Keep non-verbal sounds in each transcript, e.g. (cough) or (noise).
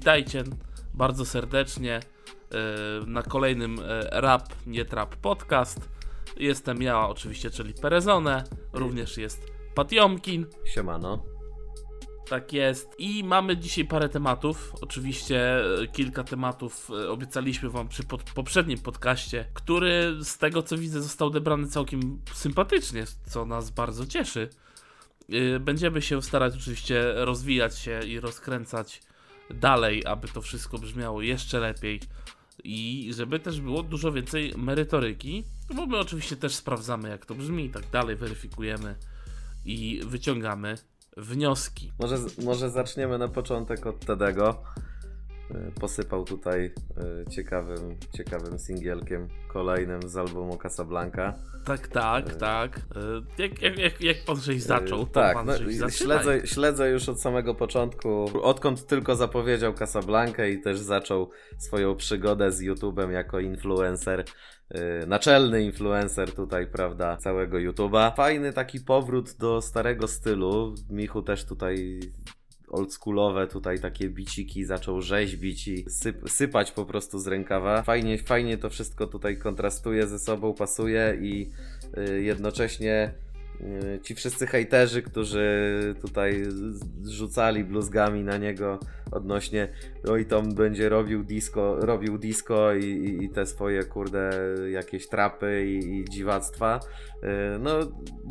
witajcie bardzo serdecznie e, na kolejnym e, Rap, nie Trap podcast. Jestem ja oczywiście, czyli Perezone, również jest Patiomkin. Siemano. Tak jest. I mamy dzisiaj parę tematów. Oczywiście e, kilka tematów obiecaliśmy Wam przy pod, poprzednim podcaście, który z tego co widzę został odebrany całkiem sympatycznie, co nas bardzo cieszy. Będziemy się starać oczywiście rozwijać się i rozkręcać dalej, aby to wszystko brzmiało jeszcze lepiej i żeby też było dużo więcej merytoryki, bo my oczywiście też sprawdzamy jak to brzmi i tak dalej, weryfikujemy i wyciągamy wnioski. Może, może zaczniemy na początek od Tedego. Y, Posypał tutaj y, ciekawym, ciekawym singielkiem kolejnym z albumu Casablanca. Tak, tak, tak. E, Jak, jak, jak, pan żeś zaczął, Y, to tak, pan no, zaczynaj. śledzę, śledzę już od samego początku, odkąd tylko zapowiedział Casablanca i też zaczął swoją przygodę z YouTube'em jako influencer, y, naczelny influencer tutaj, prawda, całego YouTube'a. Fajny taki powrót do starego stylu. Michu też tutaj oldschoolowe tutaj takie biciki zaczął rzeźbić i syp, sypać po prostu z rękawa. Fajnie, fajnie to wszystko tutaj kontrastuje ze sobą, pasuje i y, jednocześnie ci wszyscy hejterzy, którzy tutaj rzucali bluzgami na niego odnośnie oj tam będzie robił disco, robił disco i, i, i te swoje kurde jakieś trapy i, i dziwactwa. Y, No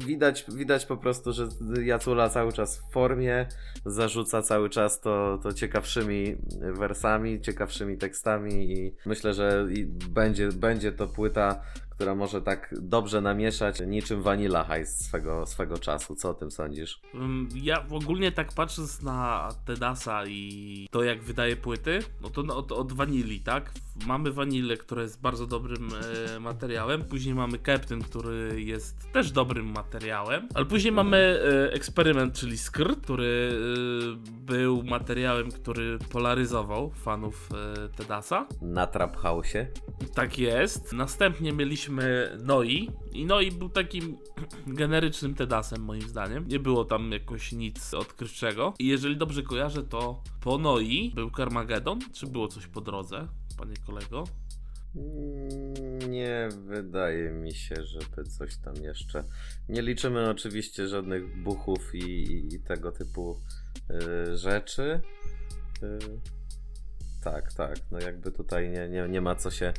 widać, widać po prostu, że Jacula cały czas w formie, zarzuca cały czas to, to ciekawszymi wersami, ciekawszymi tekstami i myślę, że będzie, będzie to płyta, która może tak dobrze namieszać, niczym Vanilla Heist swego, swego czasu. Co o tym sądzisz? Ym, Ja ogólnie tak patrząc na Tedasa i to jak wydaje płyty, no to no, od, od Vanilli, tak? Mamy Vanillę, która jest bardzo dobrym e, materiałem, później mamy Captain, który jest też dobrym materiałem, ale później mamy e, eksperyment, czyli Skr, który e, był materiałem, który polaryzował fanów e, Tedasa. Na Trap House'ie? Tak jest. Następnie mieliśmy Noi. I Noi był takim (clears throat) generycznym Tedasem, moim zdaniem. Nie było tam jakoś nic odkrywczego. I jeżeli dobrze kojarzę, to po Noi był Carmageddon. Czy było coś po drodze, panie kolego? Nie wydaje mi się, żeby coś tam jeszcze. Nie liczymy oczywiście żadnych buchów i, i tego typu y, rzeczy. Y, tak, tak. No jakby tutaj nie, nie, nie ma co się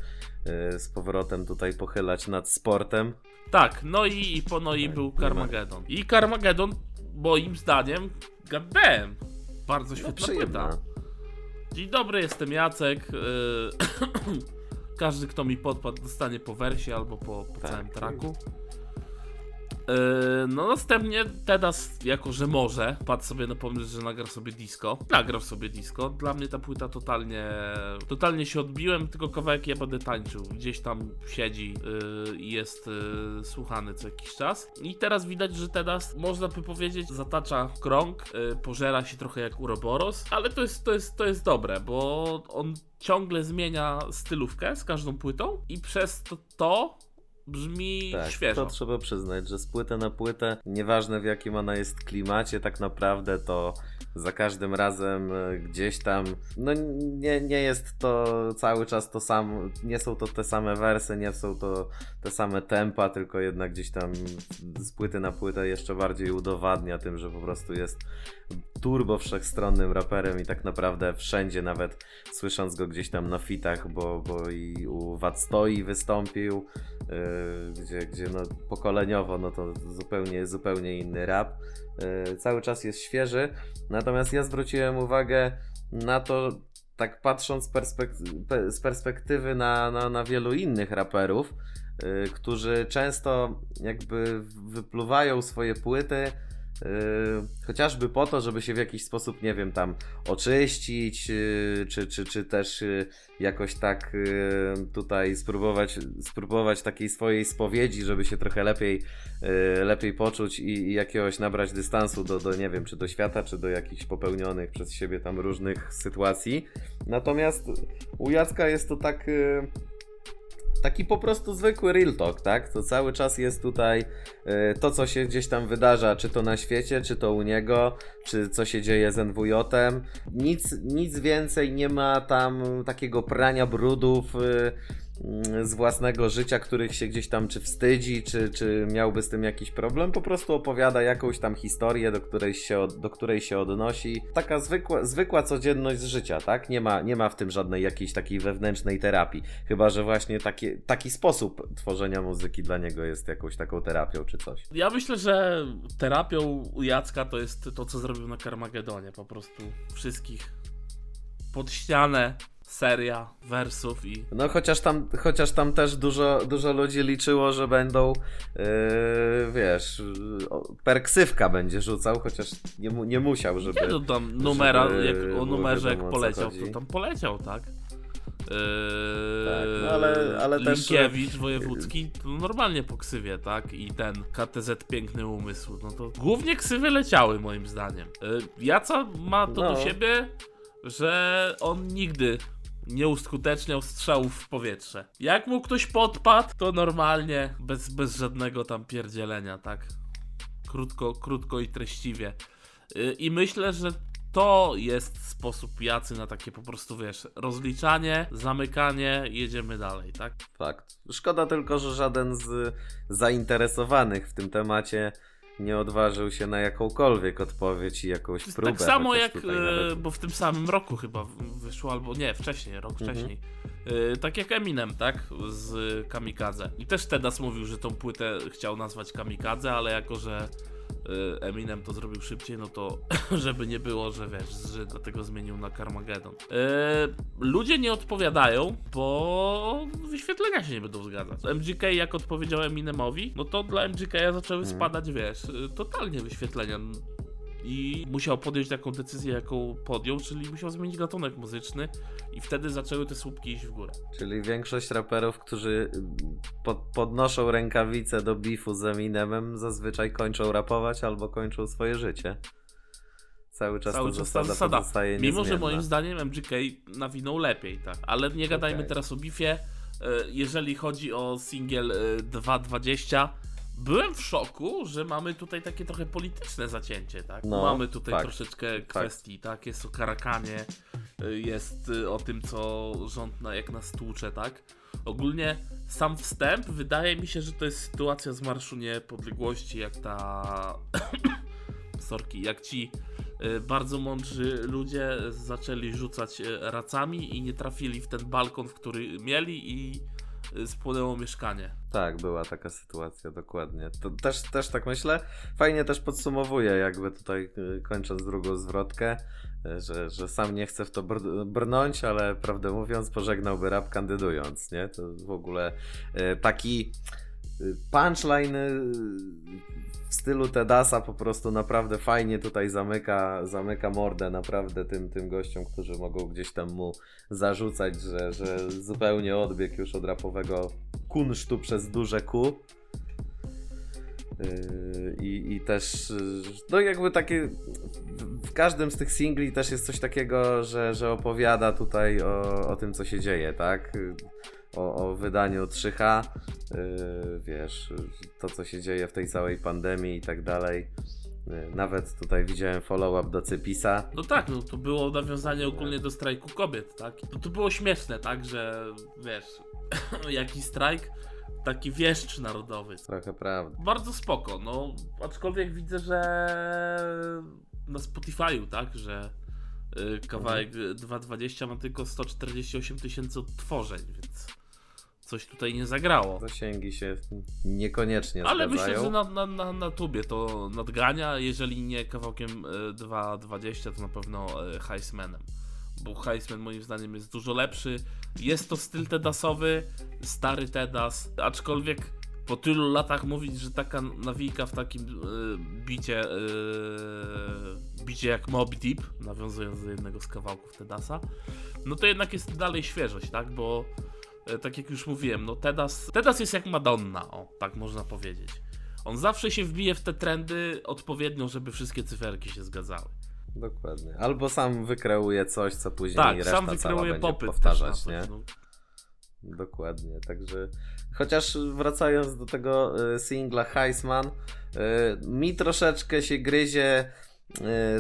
y, z powrotem tutaj pochylać nad sportem. Tak, Noi i po Noi Tak, był. Carmageddon. I Carmageddon, moim zdaniem, goddamn, bardzo No, świetna przyjemna. płyta. Dzień dobry, jestem Jacek. Yy, (clears throat) Każdy, kto mi podpadł, dostanie po wersie albo po, po Tak. całym traku. Yy, No następnie Tedas, jako że może, padł sobie na pomysł, że nagra sobie disco. Nagrał sobie disco. Dla mnie ta płyta totalnie, totalnie się odbiłem, tylko kawałek ja będę tańczył. Gdzieś tam siedzi yy, i jest yy, słuchany co jakiś czas. I teraz widać, że Tedas, można by powiedzieć, zatacza krąg, pożera się trochę jak Uroboros, ale to jest, to jest, to jest dobre, bo on ciągle zmienia stylówkę z każdą płytą i przez to, to brzmi Tak, świeżo. to trzeba przyznać, że z płyty na płytę, nieważne w jakim ona jest klimacie, tak naprawdę to za każdym razem e, gdzieś tam, no nie, nie jest to cały czas to samo, nie są to te same wersy, nie są to te same tempa, tylko jednak gdzieś tam z płyty na płytę jeszcze bardziej udowadnia tym, że po prostu jest turbo wszechstronnym raperem i tak naprawdę wszędzie, nawet słysząc go gdzieś tam na fitach, bo, bo i u Wadstoi wystąpił, yy, gdzie, gdzie no, pokoleniowo no to zupełnie, zupełnie inny rap. Yy, cały czas jest świeży, natomiast ja zwróciłem uwagę na to, tak patrząc z perspektywy na, na, na wielu innych raperów, yy, którzy często jakby wypluwają swoje płyty chociażby po to, żeby się w jakiś sposób, nie wiem, tam oczyścić, yy, czy, czy, czy też yy, jakoś tak yy, tutaj spróbować, spróbować takiej swojej spowiedzi, żeby się trochę lepiej, yy, lepiej poczuć i, i jakiegoś nabrać dystansu do, do, nie wiem, czy do świata, czy do jakichś popełnionych przez siebie tam różnych sytuacji. Natomiast u Jacka jest to tak. Taki po prostu zwykły real talk, tak? To cały czas jest tutaj y, to, co się gdzieś tam wydarza, czy to na świecie, czy to u niego, czy co się dzieje z NWJ-em. Nic, nic więcej nie ma tam takiego prania brudów. Y, z własnego życia, których się gdzieś tam czy wstydzi, czy, czy miałby z tym jakiś problem, po prostu opowiada jakąś tam historię, do której się, do której się odnosi. Taka zwykła, zwykła codzienność z życia, tak? Nie ma, nie ma w tym żadnej jakiejś takiej wewnętrznej terapii. Chyba, że właśnie taki, taki sposób tworzenia muzyki dla niego jest jakąś taką terapią, czy coś. Ja myślę, że terapią u Jacka to jest to, co zrobił na Karmagedonie. Po prostu wszystkich pod ścianę seria wersów i No chociaż tam, chociaż tam też dużo, dużo ludzi liczyło, że będą, yy, wiesz, perksywka będzie rzucał, chociaż nie, mu, nie musiał, żeby... nie no tam numera, żeby jak o numerze jak wiadomo, co poleciał, to tam poleciał, tak? Eee, Tak, no ale- ale też- Linkiewicz wojewódzki to normalnie po ksywie, tak? I ten KTZ Piękny Umysł, no to głównie ksywy leciały moim zdaniem. Eee, Jaca ma to No. do siebie, że on nigdy nie uskuteczniał strzałów w powietrze. Jak mu ktoś podpadł, to normalnie, bez, bez żadnego tam pierdzielenia, tak? Krótko, krótko i treściwie. Y, I myślę, że to jest sposób Jacy na takie po prostu, wiesz, rozliczanie, zamykanie, jedziemy dalej, tak? Fakt. Szkoda tylko, że żaden z zainteresowanych w tym temacie nie odważył się na jakąkolwiek odpowiedź i jakąś próbę. tak samo jak, e, nawet- bo w tym samym roku chyba wyszło, albo nie, wcześniej, rok Mhm. wcześniej. E, tak jak Eminem, tak? Z Kamikadze. I też Tedas mówił, że tą płytę chciał nazwać Kamikadze, ale jako, że Eminem to zrobił szybciej, no to (laughs) żeby nie było, że wiesz, że dlatego zmienił na Carmageddon. E, ludzie nie odpowiadają, bo wyświetlenia się nie będą zgadzać. MGK jak odpowiedział Eminemowi, no to dla MGK zaczęły Mhm. spadać, wiesz, e, totalnie wyświetlenia i musiał podjąć taką decyzję, jaką podjął, czyli musiał zmienić gatunek muzyczny i wtedy zaczęły te słupki iść w górę. Czyli większość raperów, którzy pod, podnoszą rękawice do bifu z Eminemem, zazwyczaj kończą rapować albo kończą swoje życie. Cały czas Cały to czas ta zasada, zasada. pozostaje Mimo, że niezmienna. moim zdaniem MGK nawinął lepiej, tak. Ale nie gadajmy Okej. teraz o bifie. E, Jeżeli chodzi o singiel e, 2.20, byłem w szoku, że mamy tutaj takie trochę polityczne zacięcie, tak? No, mamy tutaj fakt. troszeczkę kwestii, tak? Jest o Karakanie, e, jest e, o tym, co rząd na, jak nas tłucze, tak? Ogólnie sam wstęp wydaje mi się, że to jest sytuacja z Marszu Niepodległości, jak ta. (coughs) Sorki, jak ci y, bardzo mądrzy ludzie zaczęli rzucać y, racami i nie trafili w ten balkon, w który mieli i y, spłonęło mieszkanie. Tak, była taka sytuacja, dokładnie. To też, też tak myślę. Fajnie też podsumowuje, jakby tutaj y, kończąc drugą zwrotkę, y, że, że sam nie chce w to br- brnąć, ale prawdę mówiąc, pożegnałby rap kandydując, nie? To w ogóle y, taki y, punchline w stylu Tedasa po prostu naprawdę fajnie tutaj zamyka, zamyka mordę naprawdę tym, tym gościom, którzy mogą gdzieś tam mu zarzucać, że, że zupełnie odbiegł już od rapowego kunsztu przez duże Q. Yy, I, I też, no jakby takie, w każdym z tych singli też jest coś takiego, że, że opowiada tutaj o, o tym, co się dzieje, tak? O, o wydaniu 3H, yy, wiesz, to co się dzieje w tej całej pandemii i tak dalej. Yy, Nawet tutaj widziałem follow-up do Cypisa. No tak, no to było nawiązanie ogólnie do strajku kobiet, tak? No to było śmieszne, tak, że wiesz, (coughs) jaki strajk, taki wieszcz narodowy. Trochę prawda. Bardzo spoko, no aczkolwiek widzę, że na Spotify'u, tak, że y, kawałek Mhm. 2.20 ma tylko 148 tysięcy odtworzeń, więc coś tutaj nie zagrało. Zasięgi się niekoniecznie Ale zgadzają. myślę, że na, na, na, na tubie to nadgania, jeżeli nie kawałkiem y, 2.20 to na pewno y, Heismanem. Bo Heisman moim zdaniem jest dużo lepszy. Jest to styl tedasowy, stary tedas, aczkolwiek po tylu latach mówić, że taka nawijka w takim y, bicie, bicie jak Mob Deep, nawiązując do jednego z kawałków Tedasa, no to jednak jest dalej świeżość, tak? Bo e, tak jak już mówiłem, no Tedas, Tedas jest jak Madonna, o, tak można powiedzieć. On zawsze się wbije w te trendy odpowiednio, żeby wszystkie cyferki się zgadzały. Dokładnie. Albo sam wykreuje coś, co później Tak, reszta sam cała wykreuje będzie popyt powtarzać, nie? coś, no. Dokładnie, także chociaż wracając do tego y, singla Heisman, y, mi troszeczkę się gryzie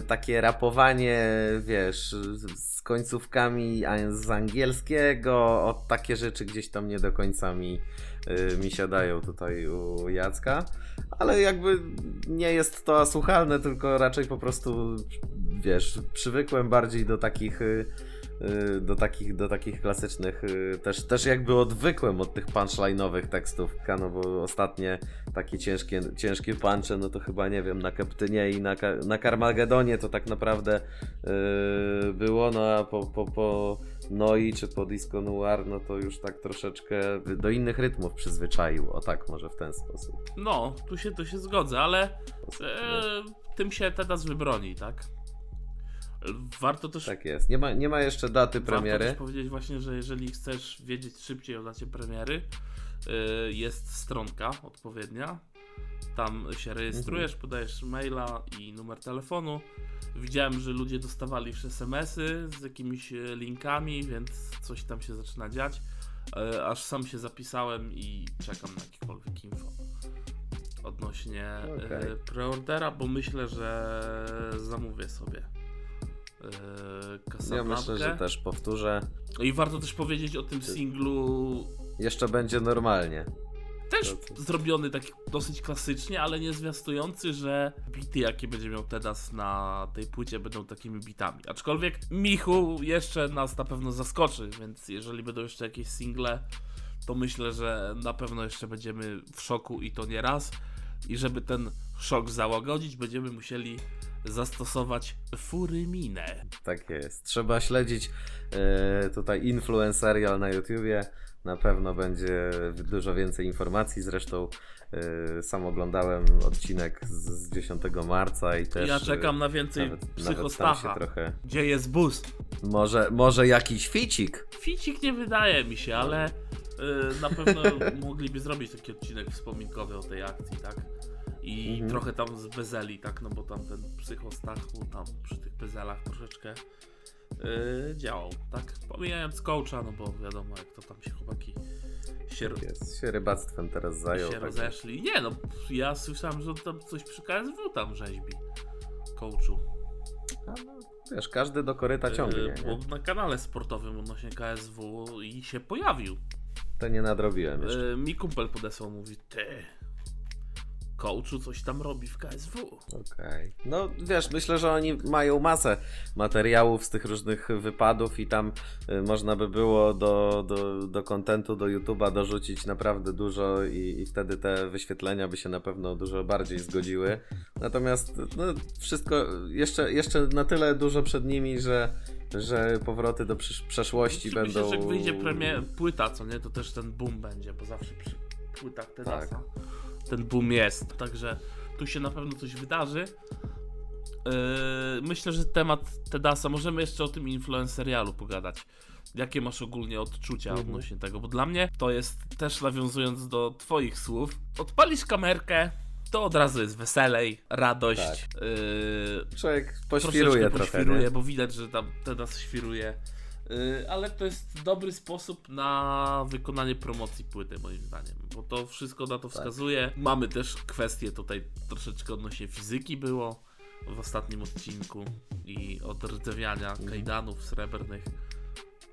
takie rapowanie, wiesz, z końcówkami z angielskiego, o takie rzeczy gdzieś tam nie do końca mi, mi siadają tutaj u Jacka, ale jakby nie jest to słuchalne, tylko raczej po prostu, wiesz, przywykłem bardziej do takich Y, do takich, do takich klasycznych, y, też, też jakby odwykłem od tych punchline'owych tekstów, no bo ostatnie takie ciężkie, ciężkie punche, no to chyba nie wiem, na Kaptynie i na, na Karmagedonie to tak naprawdę yy, było, no a po, po, po Noi czy po Disco Noir, no to już tak troszeczkę do innych rytmów przyzwyczaił, o tak, może w ten sposób. No, tu się, tu się zgodzę, ale e, tym się teraz wybroni, tak? Warto też. Tak jest. Nie ma, nie ma jeszcze daty premiery. Warto też powiedzieć właśnie, że jeżeli chcesz wiedzieć szybciej o dacie premiery, yy, jest stronka odpowiednia. Tam się rejestrujesz, mhm. podajesz maila i numer telefonu. Widziałem, że ludzie dostawali już SMS-y z jakimiś e, linkami, więc coś tam się zaczyna dziać. Yy, aż sam się zapisałem i czekam na jakiekolwiek info odnośnie okay. preordera, bo myślę, że zamówię sobie. Casablanca. Ja myślę, że też powtórzę. I warto też powiedzieć o tym singlu. Jeszcze będzie normalnie. Też zrobiony tak dosyć klasycznie, ale nie zwiastujący, że bity, jakie będzie miał Tedas na tej płycie, będą takimi bitami. Aczkolwiek Michu jeszcze nas na pewno zaskoczy, więc jeżeli będą jeszcze jakieś single, to myślę, że na pewno jeszcze będziemy w szoku i to nie raz. I żeby ten szok załagodzić, będziemy musieli zastosować furyminę. Tak jest. Trzeba śledzić e, tutaj influencerial na YouTubie. Na pewno będzie dużo więcej informacji. Zresztą e, sam oglądałem odcinek z, z 10 marca i też. Ja czekam na więcej nawet, psychostacha. Nawet trochę... Gdzie jest bus? Może, może jakiś ficik? Ficik nie wydaje mi się, ale e, na pewno (laughs) mogliby zrobić taki odcinek wspominkowy o tej akcji, tak? I mhm. trochę tam z bezeli, tak, no bo tam ten psychostachu tam przy tych bezelach troszeczkę yy, działał, tak, pomijając coacha, no bo wiadomo jak to tam się chłopaki się, tak jest, się rybactwem teraz zajął. Się tak rozeszli. Nie no, ja słyszałem, że tam coś przy KSW tam rzeźbi, coachu. A no, wiesz, każdy do koryta yy, ciągnie. Yy, bo na kanale sportowym odnośnie KSW i się pojawił. To nie nadrobiłem jeszcze. Yy, mi kumpel podesłał, mówi, ty, coachu coś tam robi w KSW. Okej. Okay. No wiesz, myślę, że oni mają masę materiałów z tych różnych wypadów i tam y, można by było do, do, do kontentu, do YouTube'a dorzucić naprawdę dużo i, i wtedy te wyświetlenia by się na pewno dużo bardziej zgodziły. Natomiast no, wszystko jeszcze, jeszcze na tyle dużo przed nimi, że że powroty do przeszłości Myślę, będą... Myślę, że jak wyjdzie premie płyta, co nie, to też ten boom będzie, bo zawsze przy płytach te tak ten boom jest. Także tu się na pewno coś wydarzy. Yy, myślę, że temat Tedasa, możemy jeszcze o tym influencerialu pogadać. Jakie masz ogólnie odczucia mhm. odnośnie tego? Bo dla mnie to jest też nawiązując do Twoich słów. Odpalisz kamerkę, to od razu jest weselej, radość. Tak. Yy, Człowiek poświruje trochę. Poświruje, bo widać, że tam Tedas świruje. Y, ale to jest dobry sposób na wykonanie promocji płyty, moim zdaniem, bo to wszystko na to tak. wskazuje. Mamy też kwestię tutaj troszeczkę odnośnie fizyki było w ostatnim odcinku i od rdzewiania mhm. kajdanów srebrnych.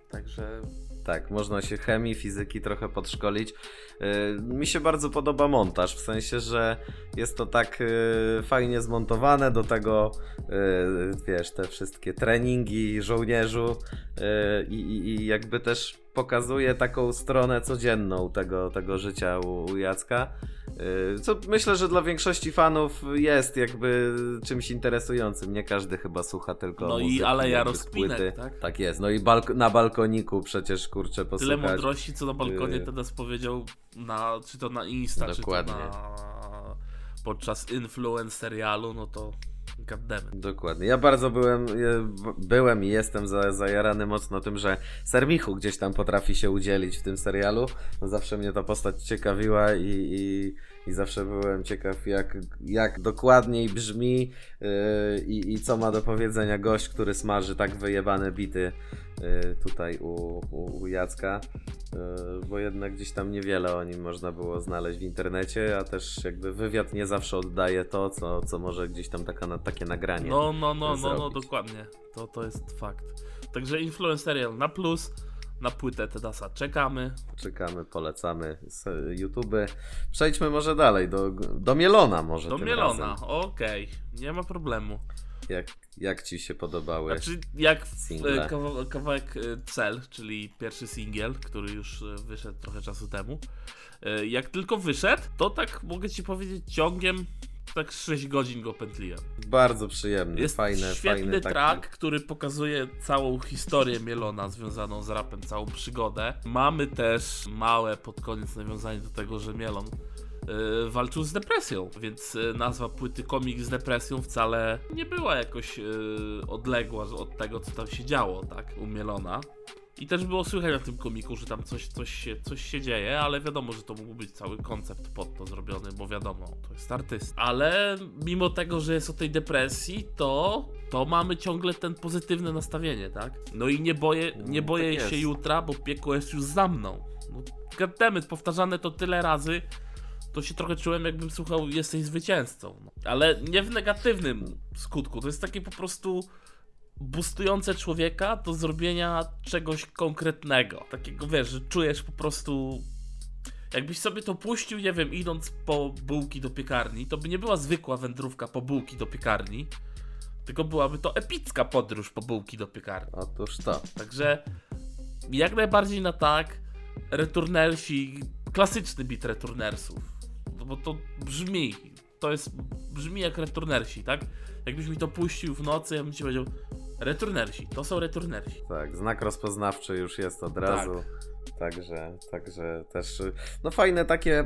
Także tak, można się chemii, fizyki trochę podszkolić. Yy, mi się bardzo podoba montaż, w sensie, że jest to tak yy, fajnie zmontowane, do tego yy, wiesz, te wszystkie treningi żołnierzu i jakby też pokazuje taką stronę codzienną tego, tego życia u, u Jacka. Y, co myślę, że dla większości fanów jest jakby czymś interesującym. Nie każdy chyba słucha tylko. No i Aleja Rozkminek, tak? Tak jest. No i balk na balkoniku przecież kurczę posłuchać. Tyle mądrości, co na balkonie y, teraz powiedział, na, czy to na Insta, Dokładnie. czy to na podczas influence serialu, no to Goddammit. Dokładnie. Ja bardzo byłem, byłem i jestem za, zajarany mocno tym, że Sermichu gdzieś tam potrafi się udzielić w tym serialu. No zawsze mnie ta postać ciekawiła i, i, i zawsze byłem ciekaw, jak, jak dokładniej brzmi yy, i, i co ma do powiedzenia gość, który smaży tak wyjebane bity yy, tutaj u, u, u Jacka, yy, bo jednak gdzieś tam niewiele o nim można było znaleźć w internecie, a też jakby wywiad nie zawsze oddaje to, co, co może gdzieś tam taka, na, takie nagranie. No, no, no, no, no, zrobić. dokładnie. To, to jest fakt. Także Influencerial na plus, na płytę Tedasa czekamy. Czekamy, polecamy z YouTube. Przejdźmy może dalej, do, do Mielona może Do Mielona, okej, nie ma problemu. Jak, jak ci się podobały? Znaczy, jak Single. e, kawa- kawałek e, Cel, czyli pierwszy singiel, który już e, wyszedł trochę czasu temu. Jak tylko wyszedł, to tak mogę ci powiedzieć ciągiem tak 6 godzin go pętliłem. Bardzo przyjemny, Jest fajny, świetny fajny taki. track, który pokazuje całą historię Mielona związaną z rapem, całą przygodę. Mamy też małe pod koniec nawiązanie do tego, że Mielon yy, walczył z depresją, więc yy, nazwa płyty Komik z depresją wcale nie była jakoś yy, odległa od tego, co tam się działo, tak, u Mielona. I też było słychać na tym komiku, że tam coś, coś, się, coś się dzieje, ale wiadomo, że to mógł być cały koncept pod to zrobiony, bo wiadomo, to jest artysta. Ale mimo tego, że jest o tej depresji, to, to mamy ciągle ten pozytywne nastawienie, tak? No i nie boję, nie No, boję tak się jutra, bo piekło jest już za mną. No, goddammit, powtarzane to tyle razy, to się trochę czułem, jakbym słuchał Jesteś zwycięzcą. No. Ale nie w negatywnym skutku, to jest takie po prostu boostujące człowieka do zrobienia czegoś konkretnego. Takiego, wiesz, że czujesz po prostu... Jakbyś sobie to puścił, nie wiem, idąc po bułki do piekarni, to by nie była zwykła wędrówka po bułki do piekarni, tylko byłaby to epicka podróż po bułki do piekarni. Otóż to. Także jak najbardziej na tak. Returnersi, klasyczny bit returnersów. No Bo to brzmi, to jest, brzmi jak returnersi, tak? Jakbyś mi to puścił w nocy, ja bym ci powiedział, returnersi, to są returnersi. Tak, znak rozpoznawczy już jest od razu. Także, także też, no fajne takie,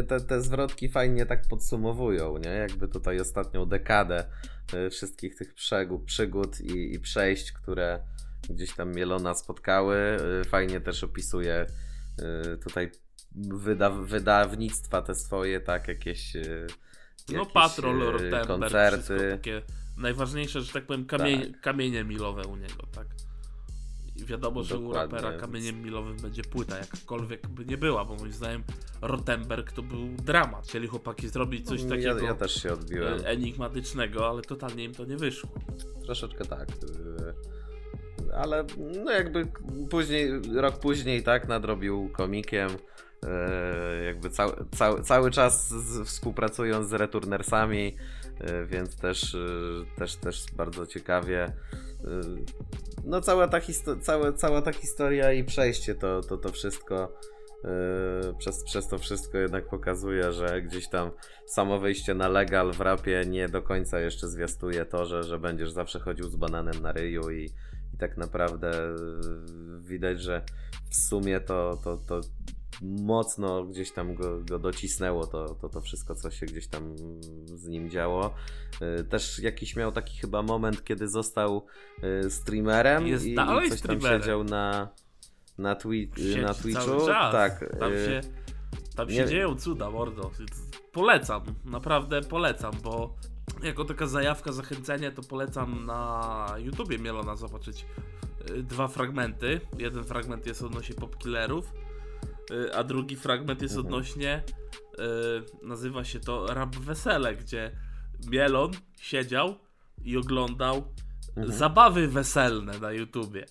y, te, te zwrotki fajnie tak podsumowują, nie? Jakby tutaj ostatnią dekadę y, wszystkich tych przegód, przygód i, i przejść, które gdzieś tam Mielona spotkały. Y, Fajnie też opisuje tutaj wyda, wydawnictwa te swoje, tak, jakieś, No jakieś, Patrol, Rotemberg, wszystko koncerty. takie najważniejsze, że tak powiem, kamie, kamienie milowe u niego, tak? I wiadomo, że u Dokładnie, rapera więc- kamieniem milowym będzie płyta, jakkolwiek by nie była, bo moim zdaniem Rotemberg to był dramat. Chcieli chłopaki zrobić coś Ja, takiego ja też się odbiłem. e, enigmatycznego, ale totalnie im to nie wyszło. Troszeczkę tak. yy, Ale no jakby później, rok później tak nadrobił komikiem. Yy, Jakby cały, cały, cały czas współpracując z returnersami, yy, więc też, yy, też, też bardzo ciekawie. No cała ta, histo- całe, cała ta historia i przejście to, to, to wszystko przez, przez to wszystko jednak pokazuje, że gdzieś tam samo wyjście na legal w rapie nie do końca jeszcze zwiastuje to, że, że będziesz zawsze chodził z bananem na ryju i, i tak naprawdę widać, że w sumie to, to, to mocno gdzieś tam go, go docisnęło to, to, to wszystko, co się gdzieś tam z nim działo. Yy, Też jakiś miał taki chyba moment, kiedy został yy, streamerem Jest i, i coś streamerem. tam siedział na, na, twi- na Twitchu. Tak. Tam yy, się, tam się nie- dzieją cuda, mordo. Polecam, naprawdę polecam, bo jako taka zajawka, zachęcenie, to polecam na YouTubie Mielona zobaczyć y, dwa fragmenty. Jeden fragment jest odnośnie popkillerów, y, a drugi fragment jest Mhm. odnośnie, y, nazywa się to Rap Wesele, gdzie Mielon siedział i oglądał Mhm. zabawy weselne na YouTubie.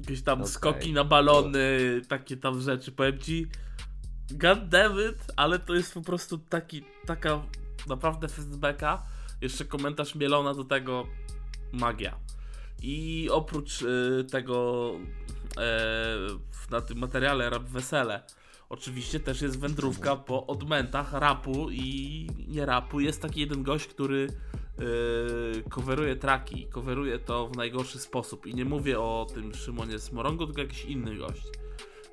Jakieś tam Okej. skoki na balony, takie tam rzeczy. Powiem ci, god damn it, ale to jest po prostu taki, taka naprawdę festbeka. Jeszcze komentarz Mielona do tego magia. I oprócz y, tego na tym materiale Rap Wesele oczywiście też jest wędrówka po odmętach rapu i nie rapu. Jest taki jeden gość, który yy, coveruje traki, coveruje to w najgorszy sposób. I nie mówię o tym Szymonie Smorongu, tylko jakiś inny gość.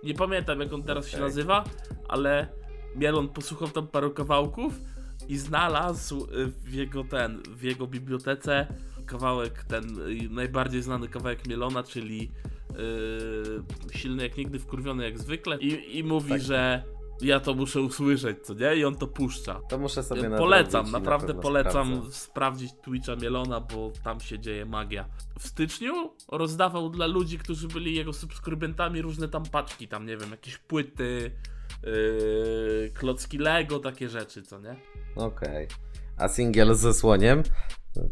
Nie pamiętam jak on teraz się Okej. nazywa, ale Mielon posłuchał tam paru kawałków i znalazł y, w jego ten, w jego bibliotece kawałek, ten najbardziej znany kawałek Mielona, czyli yy, silny jak nigdy, wkurwiony jak zwykle i, i mówi, Tak. że ja to muszę usłyszeć, co nie? I on to puszcza. To muszę sobie Ja Polecam, naprawdę na polecam sprawdzę. sprawdzić Twitcha Mielona, bo tam się dzieje magia. W styczniu rozdawał dla ludzi, którzy byli jego subskrybentami różne tam paczki, tam nie wiem, jakieś płyty, yy, klocki Lego, takie rzeczy, co nie? Okej. A singiel ze słoniem?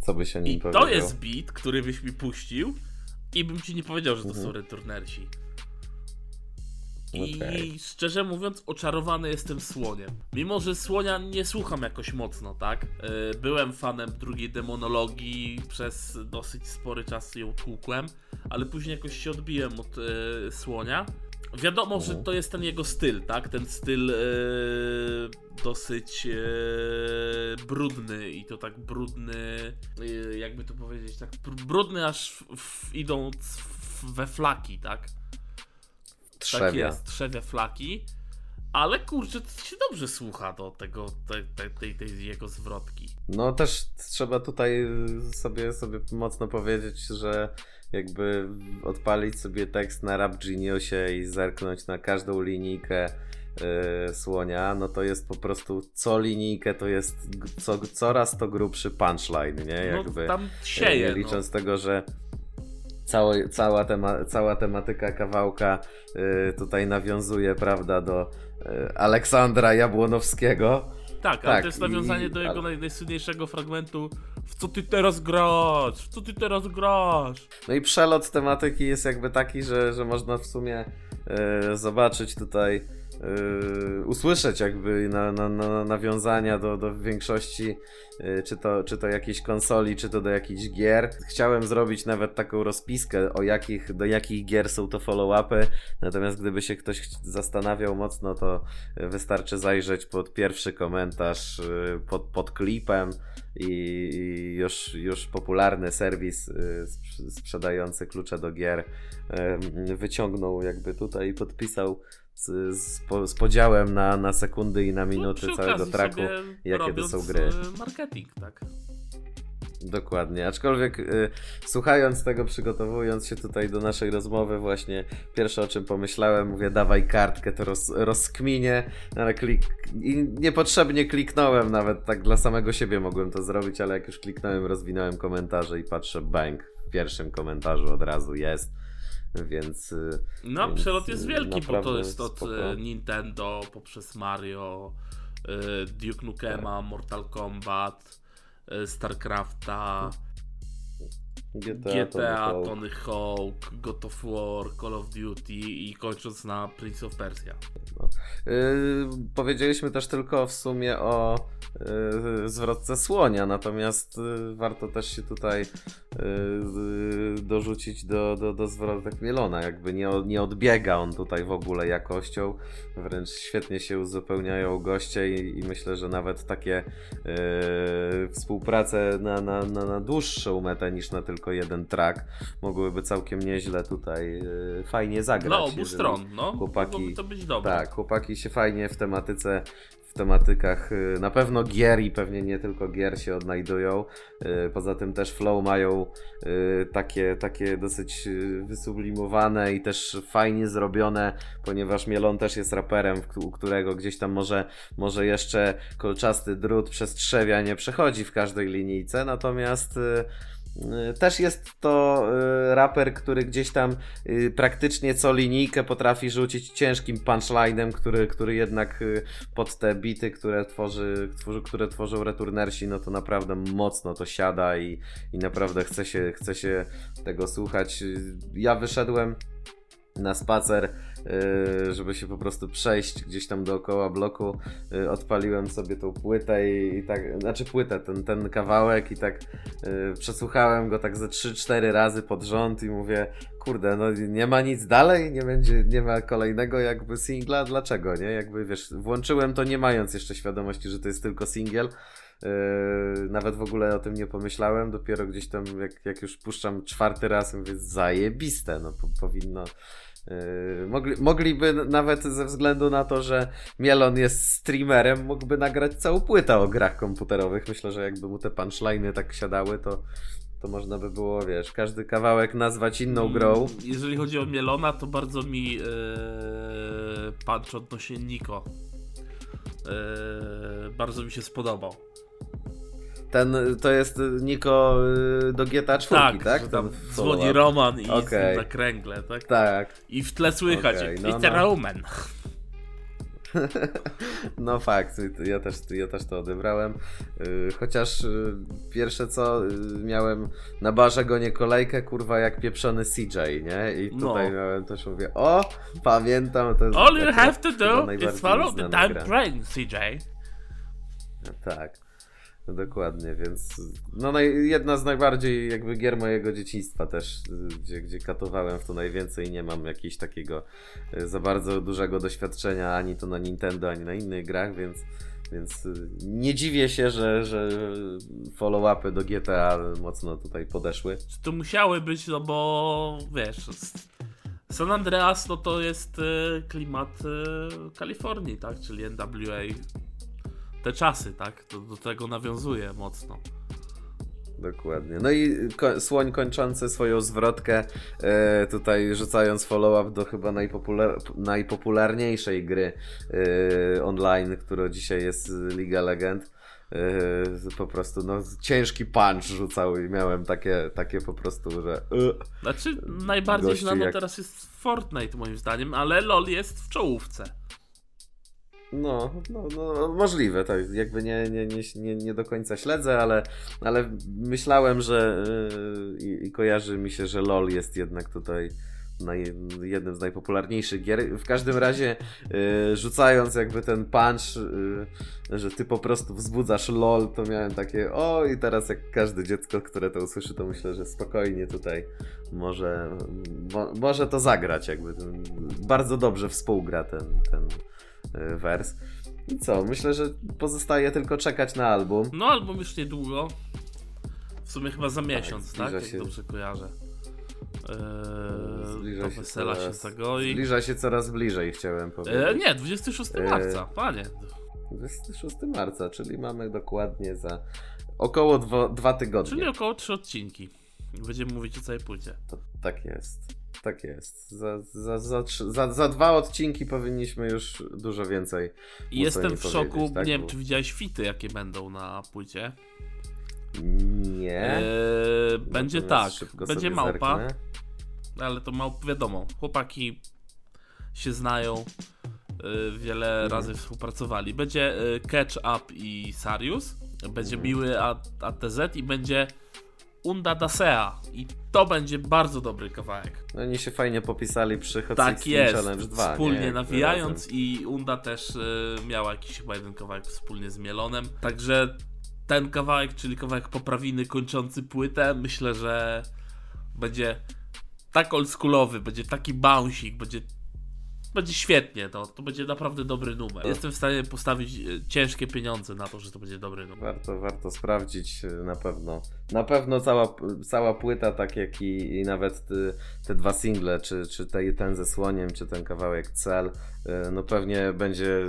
Co by się nim I powiedział? to jest beat, który byś mi puścił i bym ci nie powiedział, że to Mhm. są returnersi. I Okej. szczerze mówiąc, oczarowany jestem słoniem. Mimo, że słonia nie słucham jakoś mocno, tak? Yy, Byłem fanem drugiej demonologii, przez dosyć spory czas ją tłukłem, ale później jakoś się odbiłem od yy, słonia. Wiadomo, że Mhm. to jest ten jego styl, tak? Ten styl yy, dosyć yy, brudny i to tak brudny, yy, jakby to powiedzieć, tak br- brudny aż w, w, idąc w, we flaki, tak? Tak Trzewia. jest, trzewia flaki. Ale kurczę, to się dobrze słucha do tego, te, te, tej, tej jego zwrotki. No też trzeba tutaj sobie, sobie mocno powiedzieć, że jakby odpalić sobie tekst na Rap Geniusie i zerknąć na każdą linijkę yy, słonia, no to jest po prostu co linijkę to jest co, coraz to grubszy punchline, nie? Jakby, no tam sieje, no. licząc tego, że całe, cała, tema, cała tematyka kawałka yy, tutaj nawiązuje, prawda, do yy, Aleksandra Jabłonowskiego. Tak, ale tak, to jest nawiązanie i- do jego ale- naj, najsłynniejszego fragmentu W co ty teraz grasz? W co ty teraz grasz? No i przelot tematyki jest jakby taki, że, że można w sumie e, zobaczyć tutaj, e, usłyszeć jakby na, na, na nawiązania do, do większości, e, czy, to, czy to jakiejś konsoli, czy to do jakichś gier. Chciałem zrobić nawet taką rozpiskę, o jakich, do jakich gier są to follow-upy, natomiast gdyby się ktoś zastanawiał mocno, to wystarczy zajrzeć pod pierwszy komentarz e, pod, pod klipem i, już, już popularny serwis y, sprz- sprzedający klucze do gier wyciągnął jakby tutaj i podpisał z, z, po, z podziałem na, na sekundy i na minuty No, całego traku. jakie to są gry. e, marketing, tak. Dokładnie, aczkolwiek y, słuchając tego, przygotowując się tutaj do naszej rozmowy, właśnie pierwsze o czym pomyślałem, mówię dawaj kartkę, to roz, rozkminię, ale klik... i niepotrzebnie kliknąłem nawet, tak dla samego siebie mogłem to zrobić, ale jak już kliknąłem, rozwinąłem komentarze i patrzę, bang, w pierwszym komentarzu od razu jest, więc... No, Więc, przelot jest wielki, bo to jest od spoko. e, Nintendo poprzez Mario, e, Duke Nukema. Mortal Kombat, e, StarCrafta, GTA, GTA, Tony Hawk. Tony Hawk, God of War, Call of Duty i kończąc na Prince of Persia. Yy, powiedzieliśmy też tylko w sumie o yy, zwrotce słonia, natomiast yy, warto też się tutaj yy, dorzucić do, do, do zwrotek Mielona. Jakby nie, nie odbiega on tutaj w ogóle jakością, wręcz świetnie się uzupełniają goście i, i myślę, że nawet takie yy, współprace na, na, na, na dłuższą metę niż na tylko jeden track mogłyby całkiem nieźle tutaj yy, fajnie zagrać. Dla obu jeżeli- stron, no. chłopaki- to być dobre. tak, chłopaki się fajnie w tematyce, w tematykach y, na pewno gier i pewnie nie tylko gier się odnajdują. Y, Poza tym też flow mają y, takie, takie dosyć y, wysublimowane i też fajnie zrobione, ponieważ Mielon też jest raperem, u którego gdzieś tam może, może jeszcze kolczasty drut przez trzewia nie przechodzi w każdej linijce, natomiast y, y, też jest to y, raper, który gdzieś tam y, praktycznie co linijkę potrafi rzucić ciężkim punchlinem, który, który jednak y, pod te bity, które, tworzy, które tworzą returnersi, no to naprawdę mocno to siada i, i naprawdę chce się, chce się tego słuchać. Y, Ja wyszedłem na spacer, y, żeby się po prostu przejść gdzieś tam dookoła bloku. Y, Odpaliłem sobie tą płytę i, i tak, znaczy płytę, ten, ten kawałek i tak y, przesłuchałem go tak ze 3-4 razy pod rząd i mówię, kurde, no nie ma nic dalej, nie będzie, nie ma kolejnego jakby singla, dlaczego, nie? Jakby wiesz, włączyłem to nie mając jeszcze świadomości, że to jest tylko singiel. Yy, nawet w ogóle o tym nie pomyślałem, dopiero gdzieś tam jak, jak już puszczam czwarty raz, mówię zajebiste, no po, powinno mogli, mogliby nawet ze względu na to, że Mielon jest streamerem, mógłby nagrać całą płytę o grach komputerowych. Myślę, że jakby mu te punchliny tak siadały, to, to można by było, wiesz, każdy kawałek nazwać inną grą. Mm, Jeżeli chodzi o Mielona, to bardzo mi e, punch odnośnie Niko Yy, bardzo mi się spodobał. Ten, to jest Niko y, do GTA 4, Tak, tak? że tam dzwoni. Roman i Okej. na kręgle, tak? Tak. I w tle słychać, Okej, no, no. Roman. (laughs) No fakt, ja też, ja też to odebrałem. Yy, Chociaż yy, pierwsze co, miałem na barze gonię kolejkę, kurwa, jak pieprzony CJ, nie? I tutaj No. miałem też, mówię, o, pamiętam, to All you have to do is follow the time train, CJ. Tak, dokładnie, więc no naj, jedna z najbardziej jakby gier mojego dzieciństwa też, gdzie, gdzie katowałem w to najwięcej, nie mam jakiegoś takiego y, za bardzo dużego doświadczenia ani to na Nintendo, ani na innych grach, więc, więc y, nie dziwię się, że, że follow-upy do GTA mocno tutaj podeszły. Czy to musiały być, no bo wiesz, San Andreas no to jest e, klimat e, Kalifornii, tak? Czyli NWA. Te czasy, tak? To do tego nawiązuje mocno. Dokładnie. No i ko- słoń kończący swoją zwrotkę, e, tutaj rzucając follow-up do chyba najpopular- najpopularniejszej gry e, online, która dzisiaj jest Liga Legend. E, po prostu no, ciężki punch rzucał i miałem takie, takie po prostu, że y, Znaczy, najbardziej znano jak- teraz jest Fortnite moim zdaniem, ale LOL jest w czołówce. No, no, no możliwe, tak jakby nie, nie, nie, nie, do końca śledzę, ale, ale myślałem, że y, i, kojarzy mi się, że LOL jest jednak tutaj naj, jednym z najpopularniejszych gier. W każdym razie y, rzucając jakby ten punch, y, że ty po prostu wzbudzasz LOL, to miałem takie o i teraz jak każde dziecko, które to usłyszy, to myślę, że spokojnie tutaj może, mo, może to zagrać jakby. Bardzo dobrze współgra ten, ten wers. I co? Myślę, że pozostaje tylko czekać na album. No, album już niedługo. W sumie chyba za miesiąc, tak? Jak się- dobrze kojarzę. Eee, Zbliża się wesela się coraz- zagoi. Zbliża się coraz bliżej, chciałem powiedzieć. Eee, nie, 26 Eee, marca, panie. 26 marca, czyli mamy dokładnie za około dwo, dwa tygodnie. Czyli około 3 odcinki. Będziemy mówić o całej płycie. To, tak jest. Tak jest. Za, za, za, za, za dwa odcinki powinniśmy już dużo więcej. Jestem w szoku, tak? nie wiem Bo- czy widziałeś fity jakie będą na płycie. Nie. Eee, będzie tak, będzie małpa, zerknę. ale to małp wiadomo, chłopaki się znają, y, wiele Mhm. razy współpracowali. Będzie y, Catch Up i Sarius, będzie Mhm. miły ATZ i będzie Unda Dasea i to będzie bardzo dobry kawałek. No oni się fajnie popisali przy Hot Tak 16 jest, Challenge 2. wspólnie nie? Nawijając i Unda też y, miała jakiś chyba jeden kawałek wspólnie z Mielonem. Także ten kawałek, czyli kawałek poprawiny kończący płytę, myślę, że będzie tak oldschoolowy, będzie taki bouncing, będzie będzie świetnie, to, to będzie naprawdę dobry numer. Jestem w stanie postawić y, ciężkie pieniądze na to, że to będzie dobry numer. Warto, warto sprawdzić y, na pewno. Na pewno cała, cała płyta, tak jak i, i nawet te dwa single, czy, czy te, ten ze słoniem, czy ten kawałek cel, y, no pewnie będzie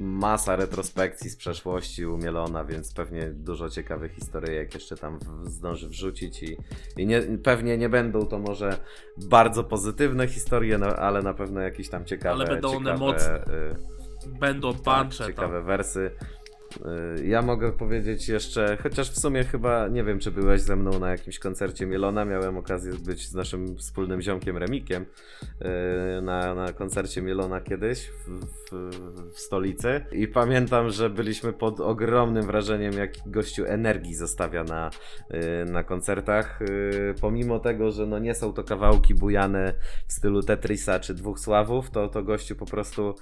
masa retrospekcji z przeszłości u Mielona, więc pewnie dużo ciekawych historyjek jeszcze tam w, zdąży wrzucić i, i nie, pewnie nie będą to może bardzo pozytywne historie, no, ale na pewno jakieś tam ciekawe Ale będą one ciekawe, mocne. y, Będą tak, punche tam. ciekawe wersy. Y, Ja mogę powiedzieć jeszcze, chociaż w sumie chyba nie wiem, czy byłeś ze mną na jakimś koncercie Mielona. Miałem okazję być z naszym wspólnym ziomkiem Remikiem y, na, na koncercie Mielona kiedyś w, w, w stolicy. I pamiętam, że byliśmy pod ogromnym wrażeniem, jak gościu energii zostawia na, y, na koncertach. Pomimo tego, że no nie są to kawałki bujane w stylu Tetrisa czy Dwóch Sławów, to, to gościu po prostu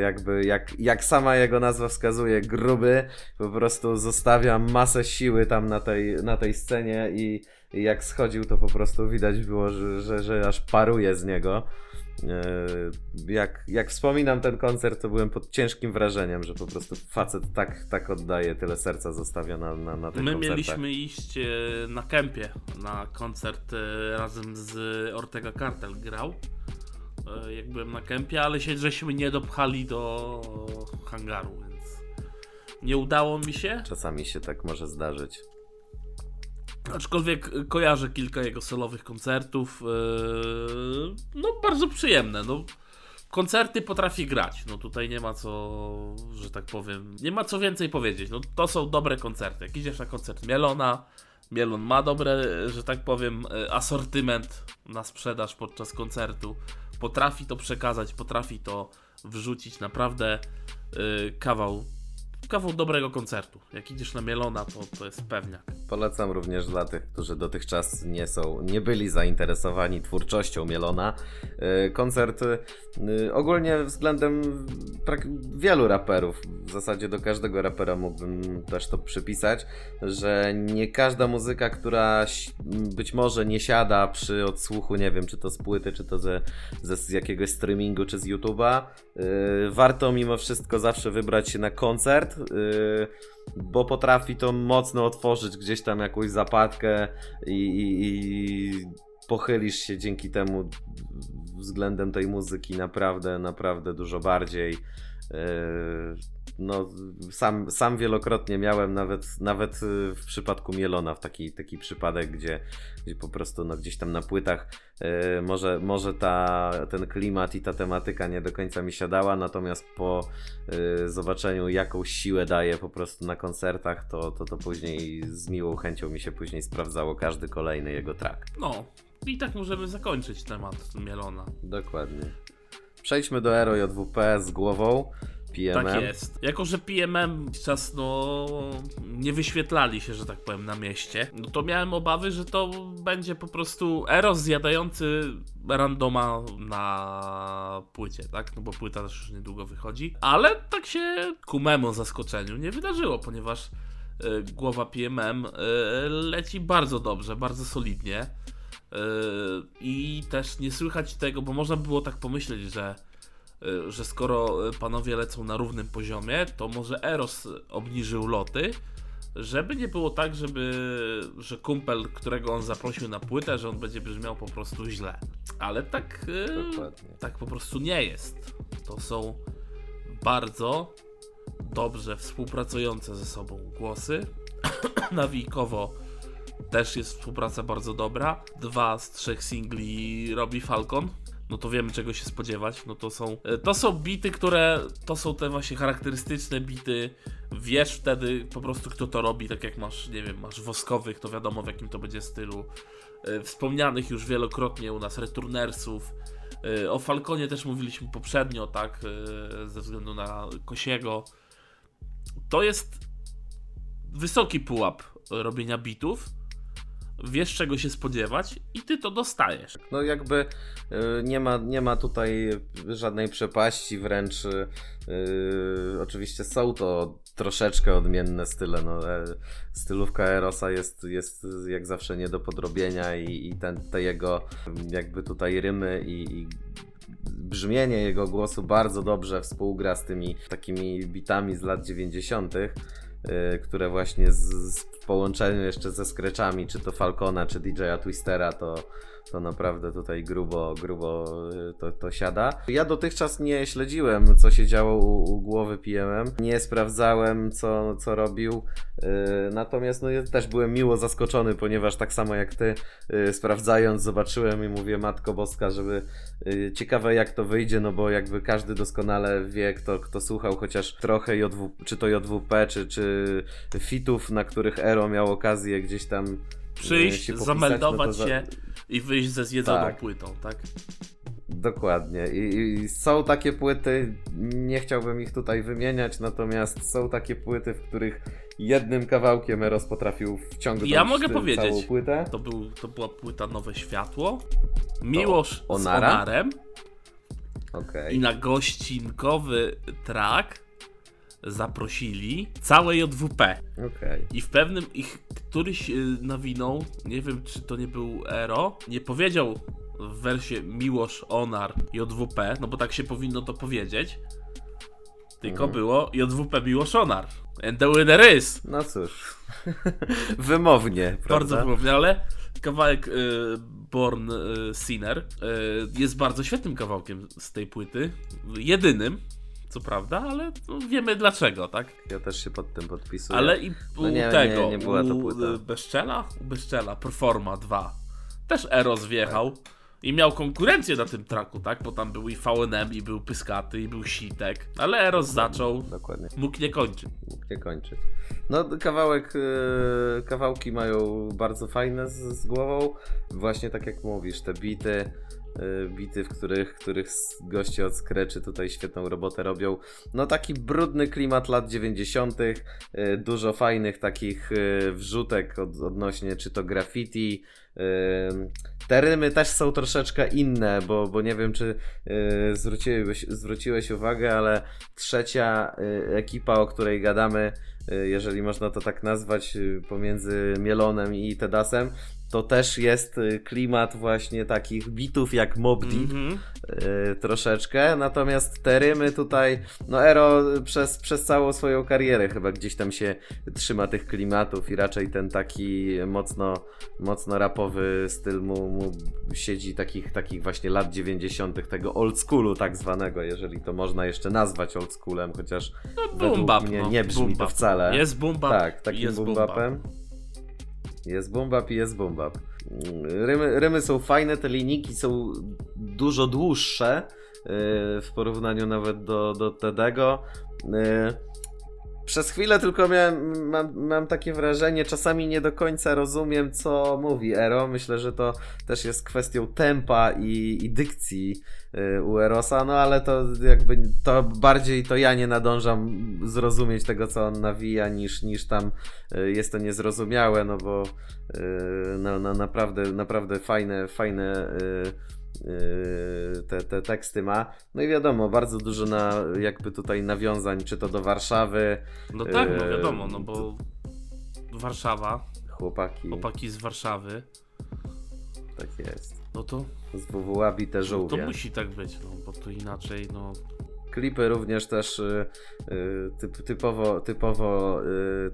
jakby jak, jak sama jego nazwa wskazuje, gruby, po prostu zostawia masę siły tam na tej, na tej scenie i, i jak schodził, to po prostu widać było, że, że, że aż paruje z niego. Yy, Jak, jak wspominam ten koncert, to byłem pod ciężkim wrażeniem, że po prostu facet tak, tak oddaje, tyle serca zostawia na, na, na tych My koncertach. mieliśmy iść e, na kempie na koncert e, razem z Ortega Cartel grał. E, Jak byłem na kempie, ale się żeśmy nie dopchali do hangaru, nie udało mi się. Czasami się tak może zdarzyć. Aczkolwiek kojarzę kilka jego solowych koncertów. e, No, bardzo przyjemne. No, koncerty potrafi grać. No tutaj nie ma co, że tak powiem, nie ma co więcej powiedzieć. No to są dobre koncerty. Jak idziesz na koncert Mielona, Mielon ma dobre, że tak powiem, asortyment na sprzedaż podczas koncertu. Potrafi to przekazać, potrafi to wrzucić. Naprawdę kawał, kawał dobrego koncertu. Jak idziesz na Mielona, to, to jest pewniak. Polecam również dla tych, którzy dotychczas nie są, nie byli zainteresowani twórczością Mielona. Yy, Koncert yy, ogólnie względem wielu raperów, w zasadzie do każdego rapera mógłbym też to przypisać, że nie każda muzyka, która być może nie siada przy odsłuchu, nie wiem, czy to z płyty, czy to ze, ze z jakiegoś streamingu, czy z YouTube'a, yy, warto mimo wszystko zawsze wybrać się na koncert. Yy, bo potrafi to mocno otworzyć gdzieś tam jakąś zapadkę i, i, i pochylisz się dzięki temu względem tej muzyki naprawdę, naprawdę dużo bardziej. No, sam, sam wielokrotnie miałem nawet, nawet yy, w przypadku Mielona w taki, taki przypadek, gdzie, gdzie po prostu no, gdzieś tam na płytach yy, może, może ta, ten klimat i ta tematyka nie do końca mi siadała, natomiast po yy, zobaczeniu jaką siłę daje po prostu na koncertach, to, to, to później z miłą chęcią mi się później sprawdzało każdy kolejny jego track. No, i tak możemy zakończyć temat Mielona. Dokładnie. Przejdźmy do Ero JWP z głową. PMM. Tak jest. Jako, że PMM czas no nie wyświetlali się, że tak powiem, na mieście, no to miałem obawy, że to będzie po prostu Eros zjadający randoma na płycie, tak? No bo płyta też już niedługo wychodzi. Ale tak się ku memu zaskoczeniu nie wydarzyło, ponieważ y, głowa PMM y, leci bardzo dobrze, bardzo solidnie. Y, I też nie słychać tego, bo można było tak pomyśleć, że że skoro y, panowie lecą na równym poziomie, to może Eros obniżył loty, żeby nie było tak, żeby, że kumpel, którego on zaprosił na płytę, że on będzie brzmiał po prostu źle. Ale tak, y, Dokładnie. tak po prostu nie jest. To są bardzo dobrze współpracujące ze sobą głosy. (clears throat) Nawijkowo też jest współpraca bardzo dobra. Dwa z trzech singli robi Falcon. No to wiemy czego się spodziewać. No to są e, to są bity, które to są te właśnie charakterystyczne bity. Wiesz wtedy po prostu kto to robi, tak jak masz, nie wiem, masz woskowych, to wiadomo w jakim to będzie stylu. E, Wspomnianych już wielokrotnie u nas Returnersów. E, O Falconie też mówiliśmy poprzednio, tak, ze względu na Kosiego. To jest wysoki pułap robienia bitów. Wiesz czego się spodziewać i ty to dostajesz. No jakby y, nie ma, nie ma tutaj żadnej przepaści, wręcz y, y, oczywiście są to troszeczkę odmienne style. No, e, stylówka Erosa jest, jest jak zawsze nie do podrobienia i, i ten, te jego jakby tutaj rymy i, i brzmienie jego głosu bardzo dobrze współgra z tymi takimi bitami z lat 90., y, które właśnie z, z, w połączeniu jeszcze ze scratchami, czy to Falcona, czy DJ-a Twistera, to, to naprawdę tutaj grubo, grubo y, to, to siada. Ja dotychczas nie śledziłem, co się działo u, u głowy PMM. Nie sprawdzałem, co, co robił. y, Natomiast no, ja też byłem miło zaskoczony, ponieważ tak samo jak ty, y, sprawdzając, zobaczyłem i mówię, Matko Boska, żeby ciekawe jak to wyjdzie, no bo jakby każdy doskonale wie, kto, kto słuchał chociaż trochę JW, czy to JWP, czy, czy fitów, na których Ero miał okazję gdzieś tam Przyjść, się popisać, zameldować no za- się i wyjść ze zjedzoną Tak. płytą, tak? Dokładnie. I, I są takie płyty, nie chciałbym ich tutaj wymieniać, natomiast są takie płyty, w których jednym kawałkiem Eros potrafił wciągnąć Ja mogę powiedzieć. całą płytę. To, był, to była płyta Nowe Światło. Miłosz z Onara? Onarem. Okej. I na gościnkowy track zaprosili całe JWP. Okej. I w pewnym ich któryś y, nawinął, nie wiem czy to nie był Ero, nie powiedział w wersie Miłosz Onar JWP, no bo tak się powinno to powiedzieć. Tylko Mhm. było JWP Miłosz Onar. And the winner is. No cóż. (laughs) Wymownie, Bardzo prawda? wymownie, ale kawałek y, Born y, Sinner y, jest bardzo świetnym kawałkiem z tej płyty. Jedynym, co prawda, ale no, wiemy dlaczego, tak? Ja też się pod tym podpisuję. Ale i u No nie, tego, nie, nie była to u płyta. y, u Beszczela, Performa 2, też Eros wjechał. I miał konkurencję na tym traku, tak? Bo tam był i VNM, i był Pyskaty, i był Sitek. Ale Eros zaczął, Dokładnie. mógł nie kończyć. Mógł nie kończyć. No, kawałek, e, kawałki mają bardzo fajne z, z głową. Właśnie tak jak mówisz, te bity, bity, w których, których goście od Scratchy tutaj świetną robotę robią. No taki brudny klimat lat 90. e, Dużo fajnych takich e, wrzutek od, odnośnie czy to graffiti. Te rymy też są troszeczkę inne, bo, bo nie wiem, czy zwróciłeś, zwróciłeś uwagę, ale trzecia ekipa, o której gadamy, jeżeli można to tak nazwać, pomiędzy Mielonem i Tedasem, to też jest e, klimat właśnie takich bitów jak Mob Deep, Mhm. e, troszeczkę, natomiast te rymy tutaj, no Ero przez, przez całą swoją karierę chyba gdzieś tam się trzyma tych klimatów i raczej ten taki mocno, mocno rapowy styl mu, mu siedzi takich, takich właśnie lat 90., tego old schoolu tak zwanego, jeżeli to można jeszcze nazwać old schoolem, chociaż No, boom bap, mnie no, nie brzmi boom to bap. wcale. Jest boom bap, Tak, takim jest boom boom-bapem. Jest boom-bap i jest boom-bap. Rymy, rymy są fajne, te linijki są dużo dłuższe yy, w porównaniu nawet do, do Tedego. Yy, Przez chwilę tylko miałem, mam, mam takie wrażenie, czasami nie do końca rozumiem, co mówi Ero. Myślę, że to też jest kwestią tempa i, i dykcji yy, u Erosa, no ale to jakby to bardziej to ja nie nadążam zrozumieć tego, co on nawija, niż, niż tam y, jest to niezrozumiałe, no bo y, no, no naprawdę, naprawdę fajne, fajne y, y, te, te teksty ma. No i wiadomo, bardzo dużo na, jakby tutaj nawiązań, czy to do Warszawy, No tak, no Eee, wiadomo, no bo Warszawa, chłopaki, chłopaki z Warszawy, tak jest. no to, Z WWA bite no to żółwie. musi tak być, no bo to inaczej, no Klipy również też y, y, typ, typowo, typowo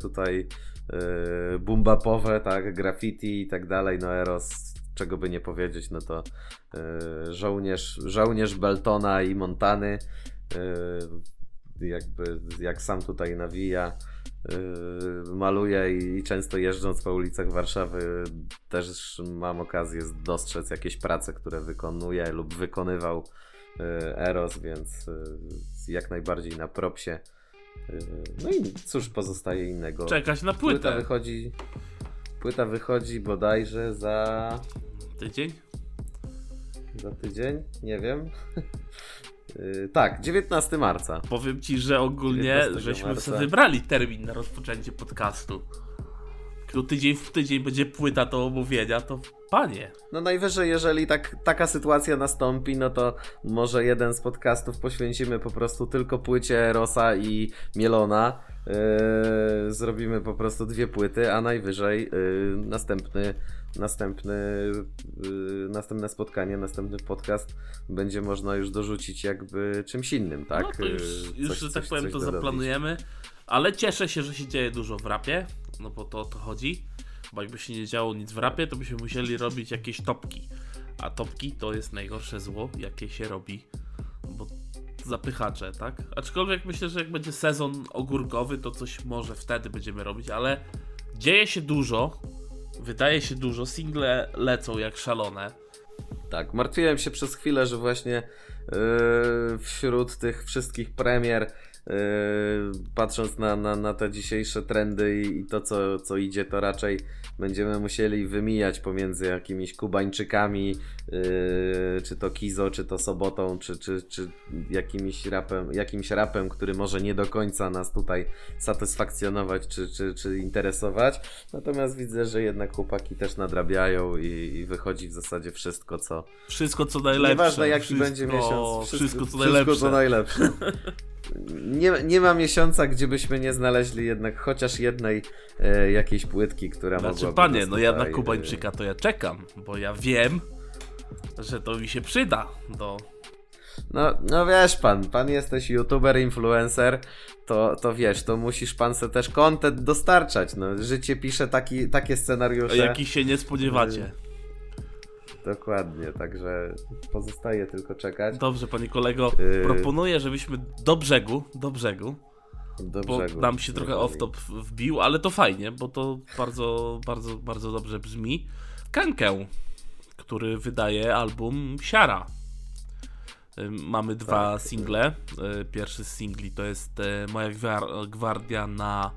tutaj bumbapowe, tak, graffiti i tak dalej, no Eros, czego by nie powiedzieć, no to y, żołnierz, żołnierz Beltona i Montany, y, jakby jak sam tutaj nawija, y, maluje i, często jeżdżąc po ulicach Warszawy też mam okazję dostrzec jakieś prace, które wykonuje lub wykonywał Eros, więc jak najbardziej na propsie. No i cóż pozostaje innego. czekać na Płyta płytę. wychodzi. Płyta wychodzi bodajże za, Tydzień? za tydzień, nie wiem. Y, tak, 19 marca. Powiem ci, że ogólnie 19 żeśmy marca. sobie wybrali termin na rozpoczęcie podcastu. Tu tydzień w tydzień będzie płyta do omówienia, to panie. No najwyżej, jeżeli tak, taka sytuacja nastąpi, no to może jeden z podcastów poświęcimy po prostu tylko płycie Rosa i Mielona. Yy, zrobimy po prostu dwie płyty, a najwyżej yy, następny, następny, yy, następne spotkanie, następny podcast będzie można już dorzucić jakby czymś innym, tak? No to już, Yy, już coś- że tak coś- powiem, coś to zaplanujemy. Ale cieszę się, że się dzieje dużo w rapie, no bo to o to chodzi. Bo jakby się nie działo nic w rapie, to byśmy musieli robić jakieś topki. A topki to jest najgorsze zło, jakie się robi. Bo zapychacze, tak? Aczkolwiek myślę, że jak będzie sezon ogórkowy, to coś może wtedy będziemy robić, ale dzieje się dużo. Wydaje się dużo, single lecą jak szalone. Tak, martwiłem się przez chwilę, że właśnie yy, wśród tych wszystkich premier, yy, patrząc na, na, na te dzisiejsze trendy i, i to, co, co idzie, to raczej będziemy musieli wymijać pomiędzy jakimiś Kubańczykami, yy, czy to Kizo, czy to Sobotą, czy, czy, czy jakimś, rapem, jakimś rapem, który może nie do końca nas tutaj satysfakcjonować, czy, czy, czy interesować. Natomiast widzę, że jednak chłopaki też nadrabiają i, i wychodzi w zasadzie wszystko, co, Wszystko co najlepsze. Nieważne jaki wszystko, będzie miesiąc. Wszystko, co najlepsze. Wszystko co najlepsze. (laughs) Nie, nie ma miesiąca, gdzie byśmy nie znaleźli jednak chociaż jednej e, jakiejś płytki, która Znaczy, mogłaby panie, nas no ja na tutaj, Kubańczyka to ja czekam, bo ja wiem, że to mi się przyda do... e, No, no wiesz pan, pan jesteś youtuber, influencer, to, to wiesz, to musisz pan se też content dostarczać. No, życie pisze taki, takie scenariusze. Jakich się nie spodziewacie. Dokładnie, także pozostaje tylko czekać Dobrze, panie kolego, Yy. proponuję, żebyśmy do brzegu, do brzegu, do bo brzegu. nam się trochę off-top wbił, ale to fajnie, bo to bardzo, bardzo, bardzo dobrze brzmi. Kankę, który wydaje album Siara. Mamy dwa Tak. single. Y, Pierwszy z singli to jest y, Moja gwar- Gwardia na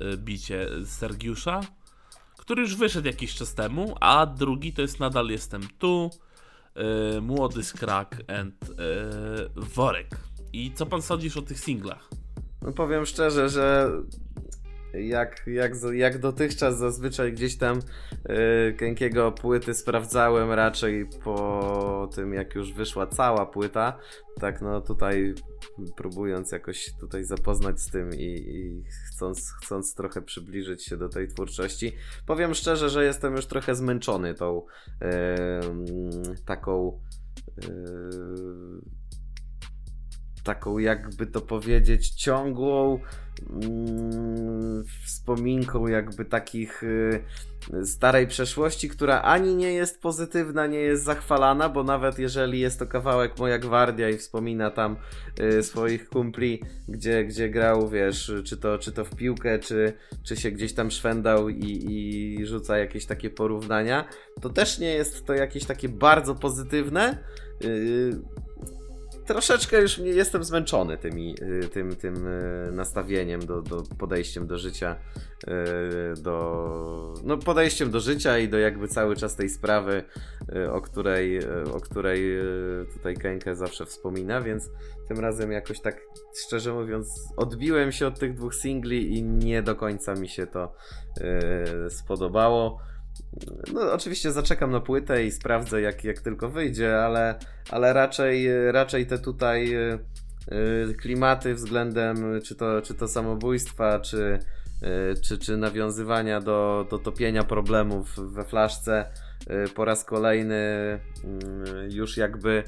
y, bicie Sergiusza, który już wyszedł jakiś czas temu, a drugi to jest Nadal Jestem Tu, y, Młody Skrak and y, Worek. I co pan sądzisz o tych singlach? No powiem szczerze, że jak, jak, jak dotychczas zazwyczaj gdzieś tam yy, Kękiego płyty sprawdzałem raczej po tym jak już wyszła cała płyta, tak no tutaj próbując jakoś tutaj zapoznać z tym i, i chcąc, chcąc trochę przybliżyć się do tej twórczości, powiem szczerze, że jestem już trochę zmęczony tą yy, taką yy, taką jakby to powiedzieć ciągłą mm, wspominką jakby takich y, starej przeszłości, która ani nie jest pozytywna, nie jest zachwalana, bo nawet jeżeli jest to kawałek Moja Gwardia i wspomina tam y, swoich kumpli, gdzie, gdzie grał, wiesz, czy to, czy to w piłkę, czy, czy się gdzieś tam szwendał i, i rzuca jakieś takie porównania, to też nie jest to jakieś takie bardzo pozytywne. Y, troszeczkę już jestem zmęczony tymi, y, tym, tym y, nastawieniem, do, do podejściem do życia, y, do, no podejściem do życia i do jakby cały czas tej sprawy, o której, o której tutaj Kenke zawsze wspomina, więc tym razem jakoś tak szczerze mówiąc odbiłem się od tych dwóch singli i nie do końca mi się to spodobało. No, oczywiście zaczekam na płytę i sprawdzę, jak, jak tylko wyjdzie, ale, ale raczej, raczej te tutaj y, y, klimaty względem czy to, czy to samobójstwa, czy, y, czy, czy nawiązywania do, do topienia problemów we flaszce po raz kolejny y, już jakby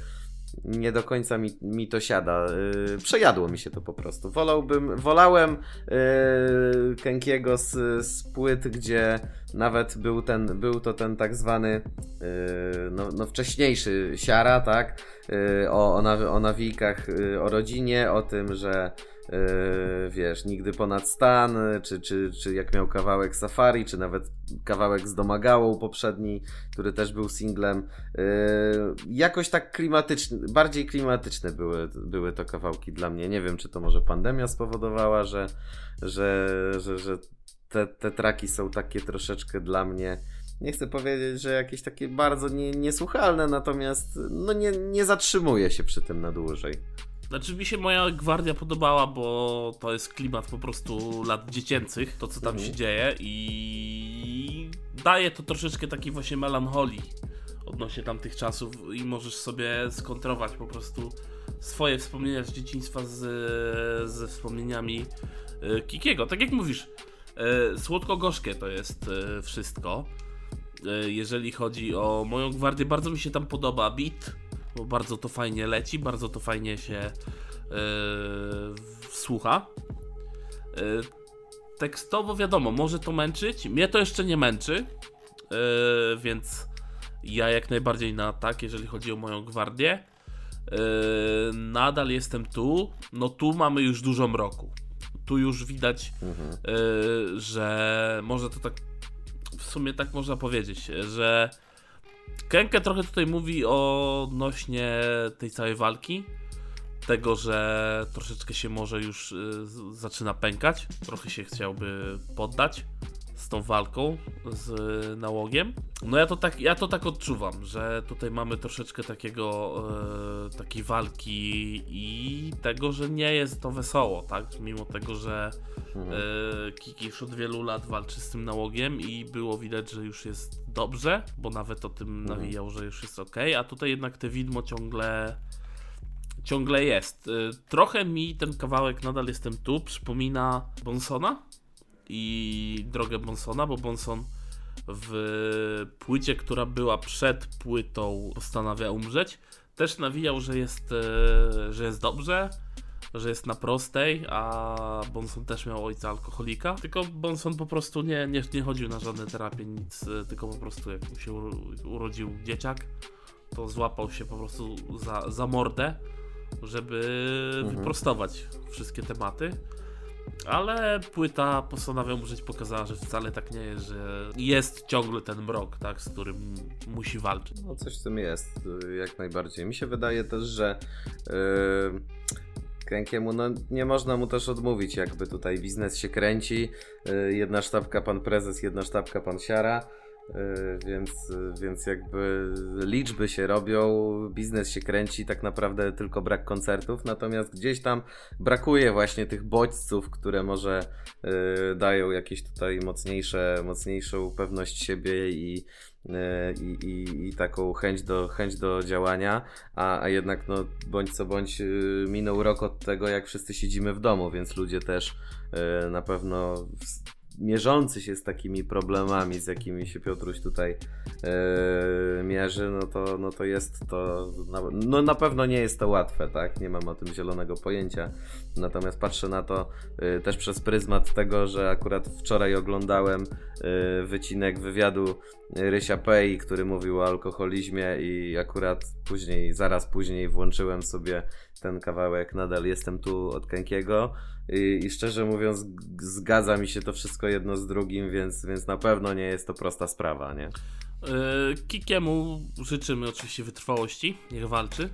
nie do końca mi, mi to siada. Yy, przejadło mi się to po prostu. Wolałbym, wolałem yy, Kenkiego z, z płyt, gdzie nawet był, ten, był to ten tak zwany yy, no, no wcześniejszy siara, tak? Yy, o, o, naw- o nawijkach, yy, o rodzinie, o tym, że yy, wiesz, nigdy ponad stan, czy, czy, czy jak miał kawałek Safari, czy nawet kawałek z Domagałą poprzedni, który też był singlem. Yy, jakoś tak klimatyczny, bardziej klimatyczne były, były to kawałki dla mnie. Nie wiem, czy to może pandemia spowodowała, że, że, że, że te, te traki są takie troszeczkę dla mnie. Nie chcę powiedzieć, że jakieś takie bardzo nie, niesłuchalne, natomiast no nie, nie zatrzymuję się przy tym na dłużej. Znaczy mi się moja gwardia podobała, bo to jest klimat po prostu lat dziecięcych, to co tam Mhm. się dzieje i daje to troszeczkę takiej właśnie melancholii odnośnie tamtych czasów i możesz sobie skontrować po prostu swoje wspomnienia z dzieciństwa z, ze wspomnieniami e, Kikiego. Tak jak mówisz, e, słodko-gorzkie to jest e, wszystko. Jeżeli chodzi o moją gwardię, bardzo mi się tam podoba beat, bo bardzo to fajnie leci, bardzo to fajnie się e, słucha. E, tekstowo wiadomo, może to męczyć. Mnie to jeszcze nie męczy, e, więc ja jak najbardziej na tak, jeżeli chodzi o moją gwardię. E, nadal jestem tu. No tu mamy już dużo mroku. Tu już widać, e, że może to tak w sumie tak można powiedzieć, że Kenke trochę tutaj mówi odnośnie tej całej walki. Tego, że troszeczkę się może już y, zaczyna pękać. Trochę się chciałby poddać z tą walką z nałogiem. No ja to tak, ja to tak odczuwam, że tutaj mamy troszeczkę takiego y, takiej walki i tego, że nie jest to wesoło, tak? Mimo tego, że Mhm. E, Kiki już od wielu lat walczy z tym nałogiem i było widać, że już jest dobrze, bo nawet o tym Mhm. nawijał, że już jest ok, a tutaj jednak te widmo ciągle ciągle jest. E, Trochę mi ten kawałek Nadal Jestem Tu przypomina Bonsona i drogę Bonsona, bo Bonson w płycie, która była przed płytą Postanawia Umrzeć, też nawijał, że jest, e, że jest dobrze, że jest na prostej, a Bonson też miał ojca alkoholika. Tylko Bonson po prostu nie, nie, nie chodził na żadne terapie, nic, e, tylko po prostu jak mu się uro- urodził dzieciak, to złapał się po prostu za, za mordę, żeby Mhm. wyprostować wszystkie tematy. Ale płyta postanawiam użyć pokazała, że wcale tak nie jest, że jest ciągle ten mrok, tak, z którym musi walczyć. No coś w tym jest, y, jak najbardziej. Mi się wydaje też, że yy, Krękiemu, no nie można mu też odmówić, jakby tutaj biznes się kręci. Yy, jedna sztabka pan prezes, jedna sztabka pan siara. Yy, więc, więc jakby liczby się robią, biznes się kręci, tak naprawdę tylko brak koncertów, natomiast gdzieś tam brakuje właśnie tych bodźców, które może yy, dają jakieś tutaj mocniejsze, mocniejszą pewność siebie i, E, i, i, i, taką chęć do, chęć do działania, a, a jednak no, bądź co bądź y, minął rok od tego, jak wszyscy siedzimy w domu, więc ludzie też na pewno mierzący się z takimi problemami, z jakimi się Piotruś tutaj yy, mierzy, no to, no to jest to, no na pewno nie jest to łatwe, tak? Nie mam o tym zielonego pojęcia. Natomiast patrzę na to yy, też przez pryzmat tego, że akurat wczoraj oglądałem yy, wycinek wywiadu Rysia Pei, który mówił o alkoholizmie i akurat później, zaraz później włączyłem sobie ten kawałek Nadal jestem tu od Kękiego i, i szczerze mówiąc zgadza mi się to wszystko jedno z drugim, więc, więc na pewno nie jest to prosta sprawa, nie? Yy, Kikiemu życzymy oczywiście wytrwałości, niech walczy.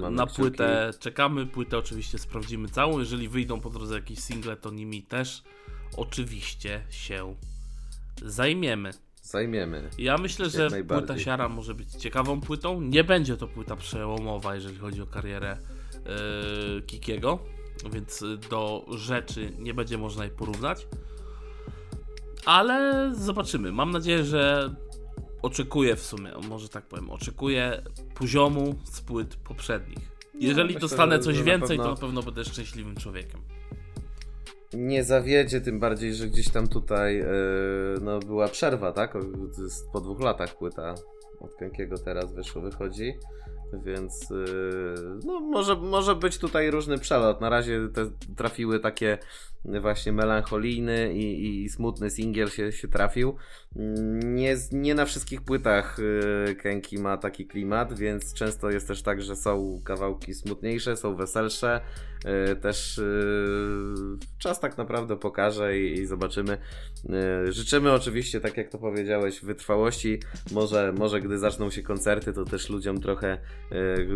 Yy, na płytę czekamy, płytę oczywiście sprawdzimy całą. Jeżeli wyjdą po drodze jakieś single, to nimi też oczywiście się zajmiemy. Zajmiemy. Ja myślę, że płyta Siara może być ciekawą płytą. Nie będzie to płyta przełomowa, jeżeli chodzi o karierę yy, Kikiego, więc do rzeczy nie będzie można jej porównać. Ale zobaczymy. Mam nadzieję, że oczekuję w sumie, może tak powiem, oczekuję poziomu z płyt poprzednich. No, jeżeli no, dostanę coś więcej, pewno... to na pewno będę szczęśliwym człowiekiem nie zawiedzie, tym bardziej, że gdzieś tam tutaj yy, no, była przerwa, tak? Po dwóch latach płyta od Kękiego teraz wyszło, wychodzi. Więc yy, no, może, może być tutaj różny przelot. Na razie te trafiły takie właśnie melancholijny i, i smutny singiel się, się trafił. Nie, nie na wszystkich płytach yy, Kenki ma taki klimat, więc często jest też tak, że są kawałki smutniejsze, są weselsze. Yy, też yy, czas tak naprawdę pokaże i, i zobaczymy. Życzymy oczywiście, tak jak to powiedziałeś, wytrwałości. Może, może gdy zaczną się koncerty, to też ludziom trochę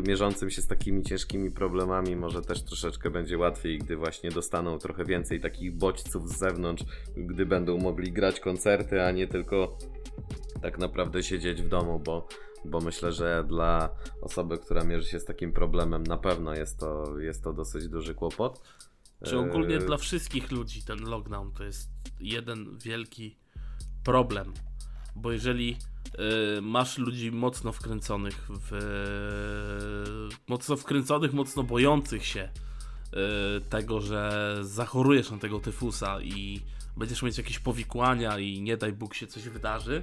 mierzącym się z takimi ciężkimi problemami, może też troszeczkę będzie łatwiej, gdy właśnie dostaną trochę więcej takich bodźców z zewnątrz, gdy będą mogli grać koncerty, a nie tylko tak naprawdę siedzieć w domu, bo, bo myślę, że dla osoby, która mierzy się z takim problemem, na pewno jest to, jest to dosyć duży kłopot. Czy ogólnie e... dla wszystkich ludzi ten lockdown to jest jeden wielki problem, bo jeżeli y, masz ludzi mocno wkręconych w mocno wkręconych, mocno bojących się tego, że zachorujesz na tego tyfusa i będziesz mieć jakieś powikłania i nie daj Bóg się coś wydarzy,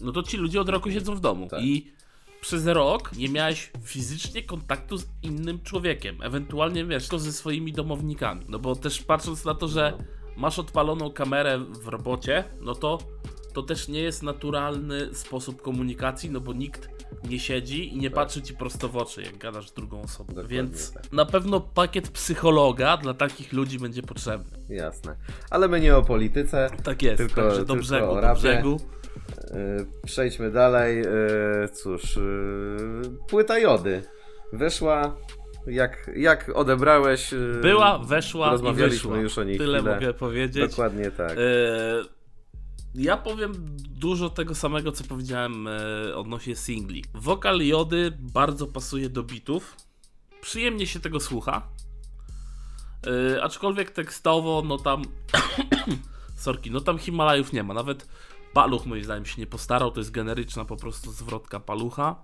no to ci ludzie od roku siedzą w domu tak. i przez rok nie miałeś fizycznie kontaktu z innym człowiekiem, ewentualnie wiesz, to ze swoimi domownikami. No bo też patrząc na to, że masz odpaloną kamerę w robocie, no to to też nie jest naturalny sposób komunikacji, no bo nikt nie siedzi i nie tak. patrzy ci prosto w oczy, jak gadasz z drugą osobą. Dokładnie Więc tak. na pewno pakiet psychologa dla takich ludzi będzie potrzebny. Jasne. Ale my nie o polityce. Tak jest, tylko, także do brzegu, do brzegu. Yy, przejdźmy dalej. Yy, cóż, yy, płyta jody. Wyszła jak, jak odebrałeś. Była, weszła i wyszła. już o Tyle chwilę. mogę powiedzieć. Dokładnie tak. Ja powiem dużo tego samego, co powiedziałem e, odnośnie singli. Wokal Jody bardzo pasuje do bitów. Przyjemnie się tego słucha. E, aczkolwiek tekstowo, no tam. (coughs) Sorki, no tam Himalajów nie ma. Nawet paluch, moim zdaniem, się nie postarał. To jest generyczna po prostu zwrotka palucha.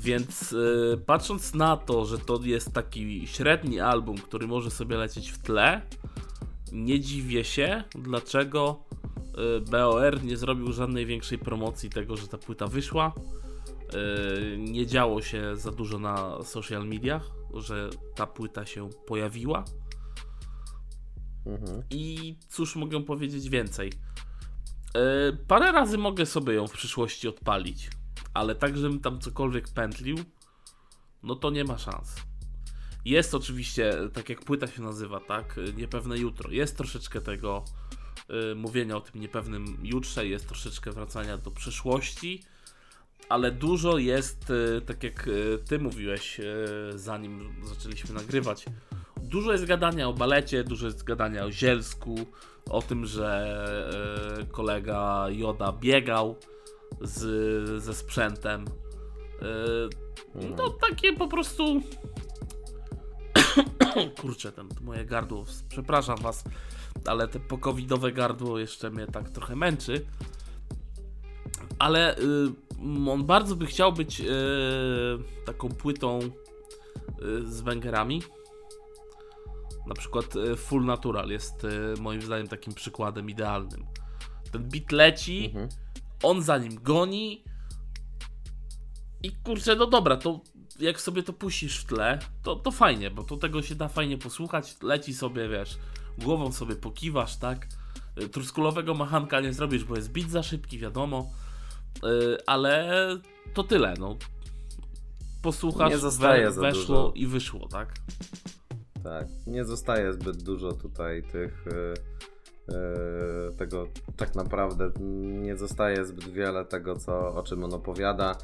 Więc e, patrząc na to, że to jest taki średni album, który może sobie lecieć w tle, nie dziwię się, dlaczego BOR nie zrobił żadnej większej promocji tego, że ta płyta wyszła. Y, nie działo się za dużo na social mediach, że ta płyta się pojawiła. Mhm. I cóż mogę powiedzieć więcej? Y, parę razy mogę sobie ją w przyszłości odpalić, ale tak, żebym tam cokolwiek pętlił, no to nie ma szans. Jest oczywiście, tak jak płyta się nazywa, tak? Niepewne jutro. Jest troszeczkę tego y, mówienia o tym niepewnym jutrze, jest troszeczkę wracania do przeszłości, ale dużo jest, y, tak jak y, ty mówiłeś, y, zanim zaczęliśmy nagrywać, dużo jest gadania o balecie, dużo jest gadania o Zielsku, o tym, że y, kolega Joda biegał z, ze sprzętem. Y, no takie po prostu (coughs) Kurczę, ten moje gardło, przepraszam was, ale te pokowidowe gardło jeszcze mnie tak trochę męczy. Ale y, on bardzo by chciał być y, taką płytą y, z węgerami. Na przykład y, Full Natural jest y, moim zdaniem takim przykładem idealnym. Ten beat leci, Mhm. on za nim goni. I kurczę, no dobra, to jak sobie to puścisz w tle, to, to fajnie, bo to tego się da fajnie posłuchać. Leci sobie, wiesz, głową sobie pokiwasz, tak? Y, Truskulowego machanka nie zrobisz, bo jest bit za szybki, wiadomo. Y, Ale to tyle, no. Posłuchasz, Nie zostaje we, weszło dużo. i wyszło, tak? Tak, nie zostaje zbyt dużo tutaj tych. y, tego tak naprawdę nie zostaje zbyt wiele tego, co, o czym on opowiada.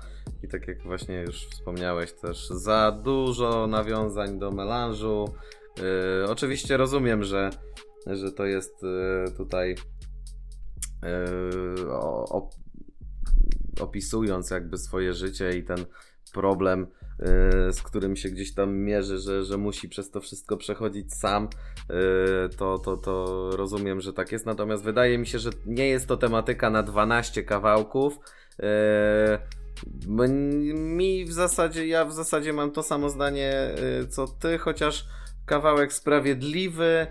I tak jak właśnie już wspomniałeś, też za dużo nawiązań do melanżu. Y, oczywiście rozumiem, że, że to jest y, tutaj y, o, opisując jakby swoje życie i ten problem, z którym się gdzieś tam mierzy, że, że musi przez to wszystko przechodzić sam, to, to, to rozumiem, że tak jest. Natomiast wydaje mi się, że nie jest to tematyka na 12 kawałków. Mi w zasadzie, ja w zasadzie mam to samo zdanie co ty, chociaż kawałek sprawiedliwy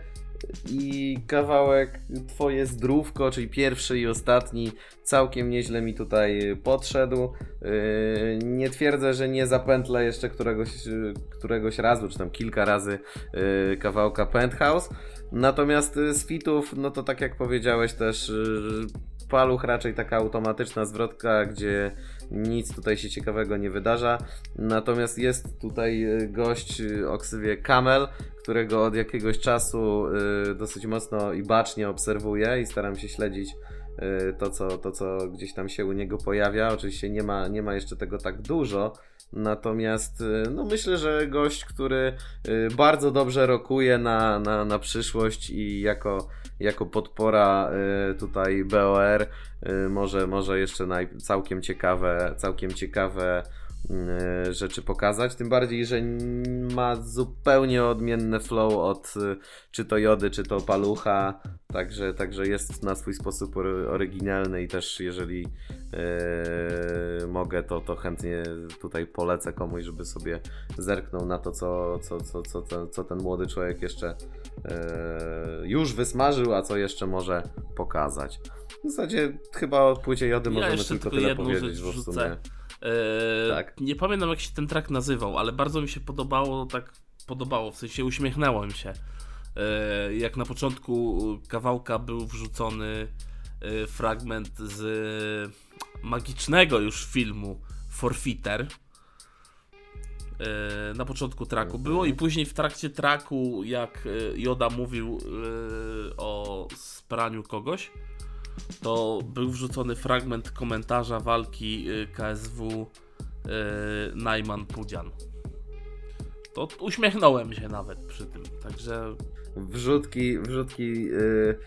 i kawałek Twoje zdrówko, czyli pierwszy i ostatni, całkiem nieźle mi tutaj podszedł. Yy, Nie twierdzę, że nie zapętlę jeszcze któregoś, któregoś razu, czy tam kilka razy yy, kawałka Penthouse. Natomiast z fitów, no to tak jak powiedziałeś też, yy, paluch raczej taka automatyczna zwrotka, gdzie nic tutaj się ciekawego nie wydarza. Natomiast jest tutaj yy, gość yy, o ksywie Kamel, którego od jakiegoś czasu yy, dosyć mocno i bacznie obserwuję i staram się śledzić to, co, to, co gdzieś tam się u niego pojawia. Oczywiście nie ma, nie ma jeszcze tego tak dużo. Natomiast no myślę, że gość, który bardzo dobrze rokuje na, na, na przyszłość i jako, jako podpora yy, tutaj BOR yy, może, może jeszcze naj, całkiem ciekawe, całkiem ciekawe y, rzeczy pokazać, tym bardziej, że ma zupełnie odmienny flow od y, czy to Jody, czy to Palucha, także, także jest na swój sposób ory- oryginalny i też jeżeli y, mogę, to, to chętnie tutaj polecę komuś, żeby sobie zerknął na to, co, co, co, co, co, ten młody człowiek jeszcze y, już wysmażył, a co jeszcze może pokazać. W zasadzie chyba o płycie Jody Ja możemy tylko tylko tyle powiedzieć, bo w sumie... Eee, Tak. Nie pamiętam jak się ten track nazywał, ale bardzo mi się podobało, tak podobało, w sensie uśmiechnęło mi się. Eee, jak na początku kawałka był wrzucony e, fragment z magicznego już filmu Forfeiter. E, Na początku traku było i później w trakcie traku, jak e, Joda mówił e, o spraniu kogoś, to był wrzucony fragment komentarza walki KSW Najman Pudzian. To uśmiechnąłem się nawet przy tym, także wrzutki, wrzutki yy, yy,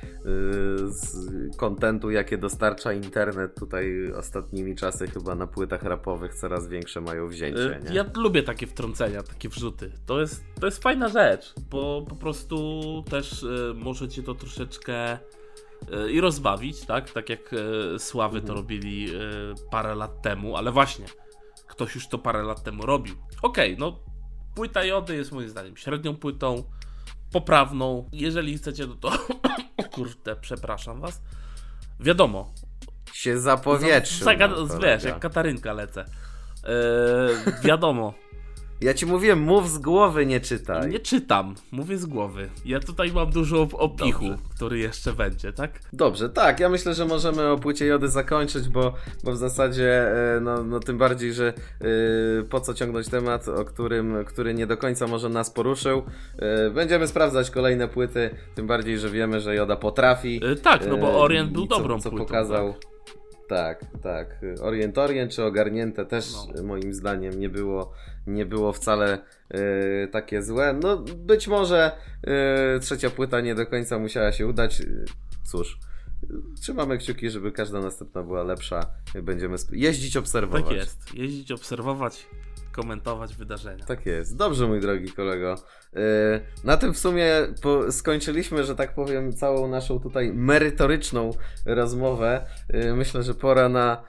z kontentu, jakie dostarcza internet tutaj ostatnimi czasy chyba na płytach rapowych coraz większe mają wzięcie, y, nie? ja lubię takie wtrącenia, takie wrzuty. To jest, to jest fajna rzecz, bo po prostu też y, może cię to troszeczkę y, i rozbawić, tak? Tak jak y, Sławy to Mhm. robili parę lat temu, ale właśnie ktoś już to parę lat temu robił. Okej, no płyta Jody jest moim zdaniem średnią płytą, poprawną. Jeżeli chcecie, no to o (coughs) kurde, przepraszam was. Wiadomo, Się zapowietrzył. Zaga- nam wiesz, jak Katarynka lecę. Eee, wiadomo, Ja ci mówiłem, mów z głowy, nie czytaj. Nie czytam, mówię z głowy. Ja tutaj mam dużo op- opichu, Dobrze. który jeszcze będzie, tak? Dobrze, tak, ja myślę, że możemy o płycie Jody zakończyć, bo, bo w zasadzie, e, no, no tym bardziej, że e, po co ciągnąć temat, o którym, który nie do końca może nas poruszył. E, Będziemy sprawdzać kolejne płyty, tym bardziej, że wiemy, że Joda potrafi. Y, tak, no bo Orient był co, dobrą co płytą. pokazał. Tak? Tak, tak. Orient Orient czy Ogarnięte też No. moim zdaniem nie było, nie było wcale e, takie złe. No być może e, trzecia płyta nie do końca musiała się udać. Cóż, trzymamy kciuki, żeby każda następna była lepsza. Będziemy jeździć, obserwować. tak jest. Jeździć, obserwować, komentować wydarzenia. Tak jest. Dobrze, mój drogi kolego. Yy, Na tym w sumie skończyliśmy, że tak powiem, całą naszą tutaj merytoryczną rozmowę. Myślę, że pora na.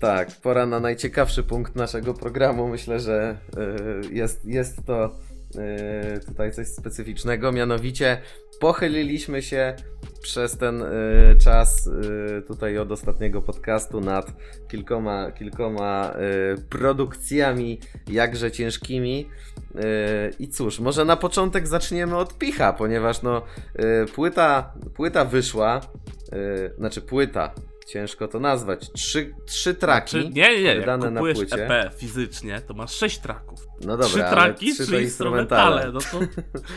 Tak, pora na najciekawszy punkt naszego programu. Myślę, że yy, jest, jest to yy, tutaj coś specyficznego. Mianowicie pochyliliśmy się przez ten yy, czas tutaj od ostatniego podcastu nad kilkoma, kilkoma produkcjami jakże ciężkimi. I cóż, może na początek zaczniemy od picha, ponieważ no płyta, płyta wyszła, znaczy płyta, ciężko to nazwać, trzy, trzy traki. Czy, nie, nie. Jak wydane na kupujesz płycie. EP fizycznie, to masz sześć traków. No dobra, trzy traki, trzy trzy, instrumentale. No to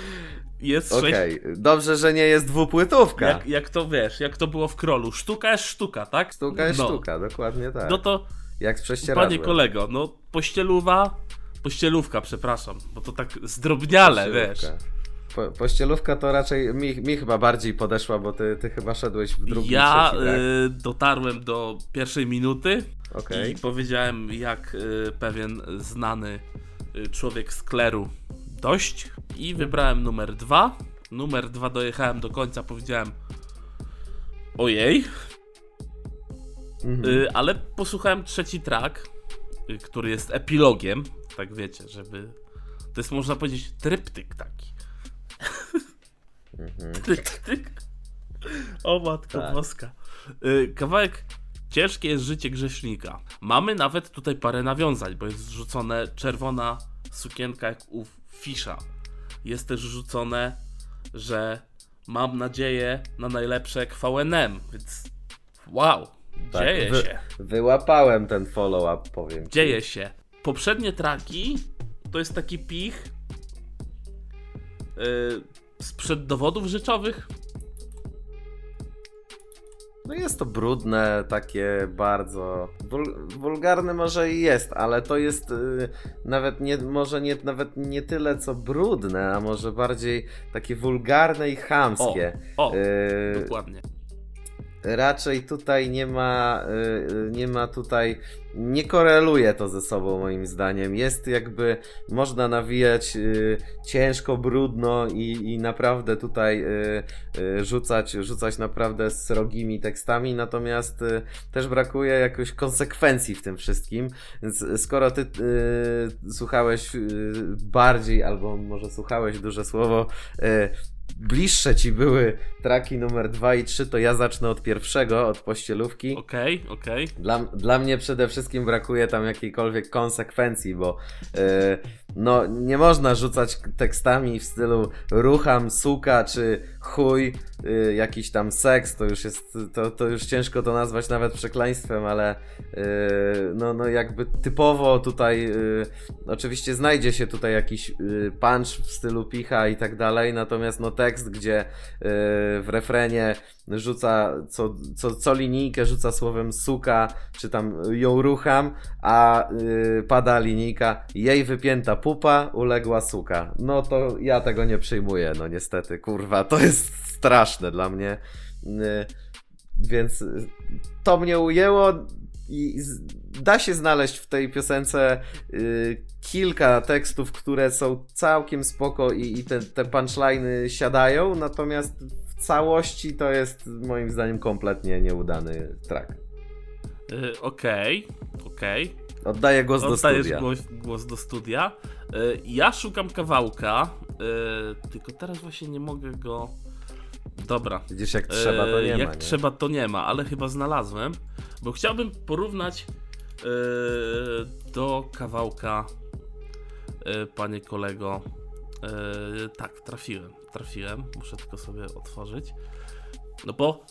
(laughs) jest sześć. Okej, dobrze, że nie jest dwupłytówka. Jak, jak to wiesz, jak to było w krolu. Sztuka jest sztuka, tak? Sztuka jest no. sztuka, dokładnie tak. No to, Jak z prześcieradłem. panie kolego, no pościeluwa, pościelówka, przepraszam, bo to tak zdrobniale, wiesz. Po, pościelówka to raczej mi, mi chyba bardziej podeszła, bo ty, ty chyba szedłeś w drugim, Ja trzeci, tak? y, dotarłem do pierwszej minuty Okej. i powiedziałem, jak y, pewien znany y, człowiek z kleru dość i wybrałem numer dwa. Numer dwa dojechałem do końca, powiedziałem ojej, Mhm. y, ale posłuchałem trzeci track, y, który jest epilogiem, tak wiecie, żeby... To jest można powiedzieć tryptyk taki. Mhm. Tryptyk. O matko Tak. boska. Y, Kawałek Ciężkie jest życie grzesznika. Mamy nawet tutaj parę nawiązań, bo jest rzucone czerwona sukienka jak u Fisza. Jest też rzucone, że mam nadzieję na najlepsze QNM, więc wow, Tak, dzieje wy- się. Wyłapałem ten follow-up, powiem. Dzieje się. Poprzednie traki to jest taki pich yy, sprzed dowodów rzeczowych. No jest to brudne, takie bardzo wul, wulgarne może i jest, ale to jest y, nawet nie, może nie, nawet nie tyle co brudne, a może bardziej takie wulgarne i chamskie. O, Y, dokładnie. raczej tutaj nie ma, y, y, nie ma tutaj, nie koreluje to ze sobą moim zdaniem. Jest jakby, można nawijać y, ciężko, brudno i, i naprawdę tutaj y, y, rzucać, rzucać naprawdę srogimi tekstami, natomiast y, też brakuje jakoś konsekwencji w tym wszystkim. Więc skoro ty y, słuchałeś y, bardziej, albo może słuchałeś duże słowo, y, bliższe ci były traki numer 2 i 3, to ja zacznę od pierwszego, od pościelówki. Okej, okej. Dla, dla mnie przede wszystkim brakuje tam jakiejkolwiek konsekwencji, bo e, no nie można rzucać tekstami w stylu rucham, suka czy chuj, e, jakiś tam seks, to już jest, to, to już ciężko to nazwać nawet przekleństwem, ale e, no, no jakby typowo tutaj oczywiście znajdzie się tutaj jakiś punch w stylu picha i tak dalej, natomiast no tekst, gdzie e, w refrenie rzuca co, co, co linijkę rzuca słowem suka, czy tam ją rucham, a yy, pada linijka jej wypięta pupa, uległa suka. No to ja tego nie przyjmuję, no niestety, kurwa, to jest straszne dla mnie. Yy, więc y, to mnie ujęło i da się znaleźć w tej piosence y, kilka tekstów, które są całkiem spoko i, i te, te punchliny siadają, natomiast w całości to jest moim zdaniem kompletnie nieudany track. Y, Okej, okej. Oddaję głos do Oddajesz studia. głos, głos do studia. Y, Ja szukam kawałka, y, tylko teraz właśnie nie mogę go. Dobra. Widzisz, jak trzeba, to nie Jak ma. Nie? trzeba, to nie ma, ale chyba znalazłem, bo chciałbym porównać y, do kawałka e, panie kolego. E, tak, trafiłem, trafiłem. Muszę tylko sobie otworzyć. No bo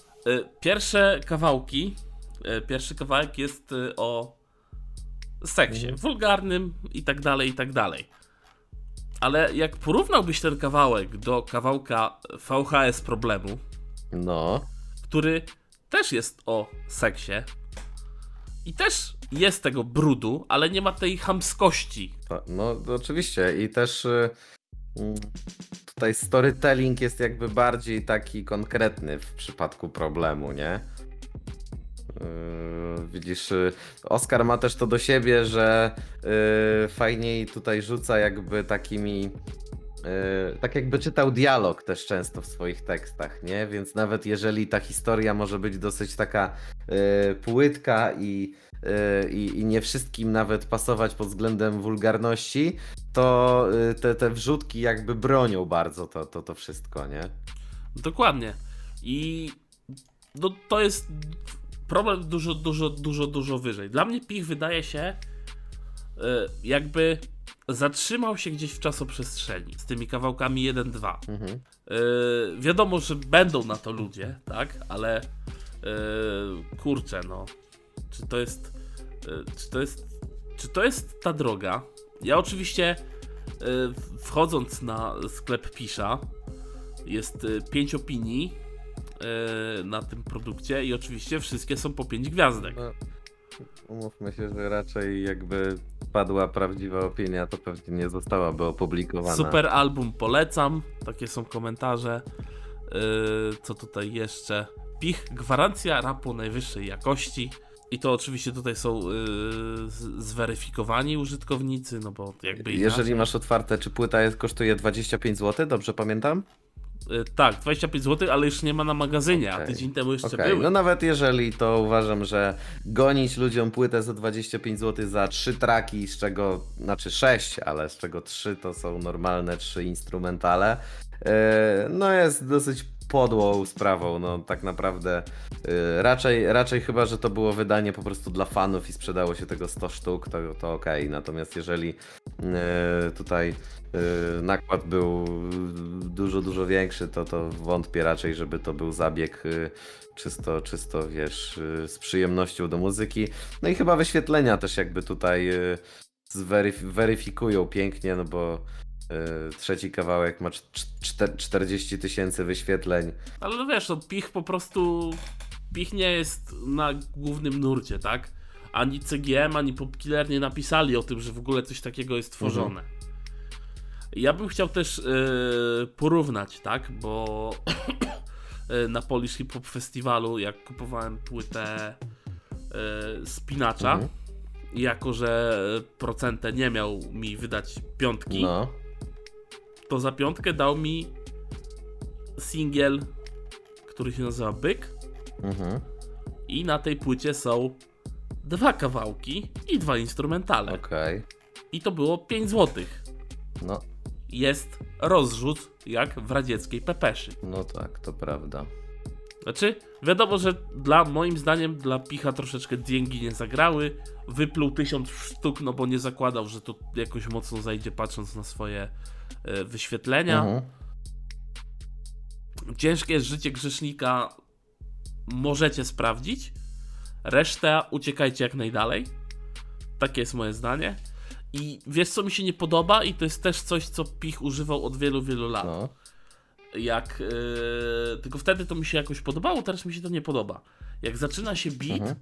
pierwsze kawałki, pierwszy kawałek jest o seksie, Mhm. wulgarnym i tak dalej, i tak dalej. Ale jak porównałbyś ten kawałek do kawałka VHS problemu, No. który też jest o seksie i też jest tego brudu, ale nie ma tej chamskości. To- No, to oczywiście. I też y, mm, tutaj storytelling jest jakby bardziej taki konkretny w przypadku problemu, nie? Yy, widzisz, y, Oskar ma też to do siebie, że y, fajniej tutaj rzuca jakby takimi. Y, tak jakby czytał dialog też często w swoich tekstach, nie? Więc nawet jeżeli ta historia może być dosyć taka y, płytka i, y, i, i nie wszystkim nawet pasować pod względem wulgarności, to te, te wrzutki jakby bronią bardzo to, to, to wszystko, nie? Dokładnie. I no, to jest problem dużo, dużo, dużo, dużo wyżej. Dla mnie Pich wydaje się e, jakby zatrzymał się gdzieś w czasoprzestrzeni z tymi kawałkami 1-2. Mhm. E, wiadomo, że będą na to ludzie, tak? Ale e, kurczę, no. Czy to jest. e, czy to jest. Czy to jest ta droga? Ja oczywiście e, wchodząc na sklep Pisza jest 5 opinii e, na tym produkcie i oczywiście wszystkie są po 5 gwiazdek. No, umówmy się, że raczej jakby padła prawdziwa opinia, to pewnie nie zostałaby opublikowana. Super album, polecam. Takie są komentarze. Yy, co tutaj jeszcze? Pich, gwarancja rapu najwyższej jakości. I to oczywiście tutaj są yy, zweryfikowani użytkownicy, no bo jakby Jeżeli inaczej. masz otwarte, czy płyta jest, kosztuje 25 zł, dobrze pamiętam? Yy, tak, 25 zł, ale już nie ma na magazynie, a Okej. tydzień temu jeszcze Okej, były. no nawet jeżeli, to uważam, że gonić ludziom płytę za 25 zł za 3 traki, z czego, znaczy 6, ale z czego 3 to są normalne 3 instrumentale, yy, no jest dosyć podłą sprawą, no tak naprawdę yy, raczej, raczej chyba, że to było wydanie po prostu dla fanów i sprzedało się tego 100 sztuk, to, to okej, natomiast jeżeli yy, tutaj yy, nakład był dużo, dużo większy, to, to wątpię raczej, żeby to był zabieg yy, czysto, czysto, wiesz, yy, z przyjemnością do muzyki. No i chyba wyświetlenia też jakby tutaj yy, zweryf- weryfikują pięknie, no bo trzeci kawałek ma cz- czter- 40 tysięcy wyświetleń. Ale no wiesz, no Pich po prostu. Pich nie jest na głównym nurcie, tak? Ani CGM, ani Popkiller nie napisali o tym, że w ogóle coś takiego jest tworzone. Ja bym chciał też yy, porównać, tak? Bo yy, (coughs) na Polish Hip Hop Festiwalu, jak kupowałem płytę yy, Spinacza, Mhm. jako że procentę nie miał mi wydać piątki, No, to za piątkę dał mi singiel, który się nazywa Byk. mhm. I na tej płycie są dwa kawałki i dwa instrumentale. okej. I to było 5 zł. No, Jest rozrzut jak w radzieckiej pepeszy. no tak, to prawda. Znaczy, wiadomo, że dla moim zdaniem dla Picha troszeczkę dzięgi nie zagrały. Wypluł tysiąc sztuk, no bo nie zakładał, że to jakoś mocno zajdzie patrząc na swoje wyświetlenia. Mhm. Ciężkie jest życie grzesznika. Możecie sprawdzić. Resztę uciekajcie jak najdalej. Takie jest moje zdanie. I wiesz, co mi się nie podoba, i to jest też coś, co Pich używał od wielu, wielu lat. No, Jak. Yy, tylko wtedy to mi się jakoś podobało, teraz mi się to nie podoba. Jak zaczyna się beat, Mhm.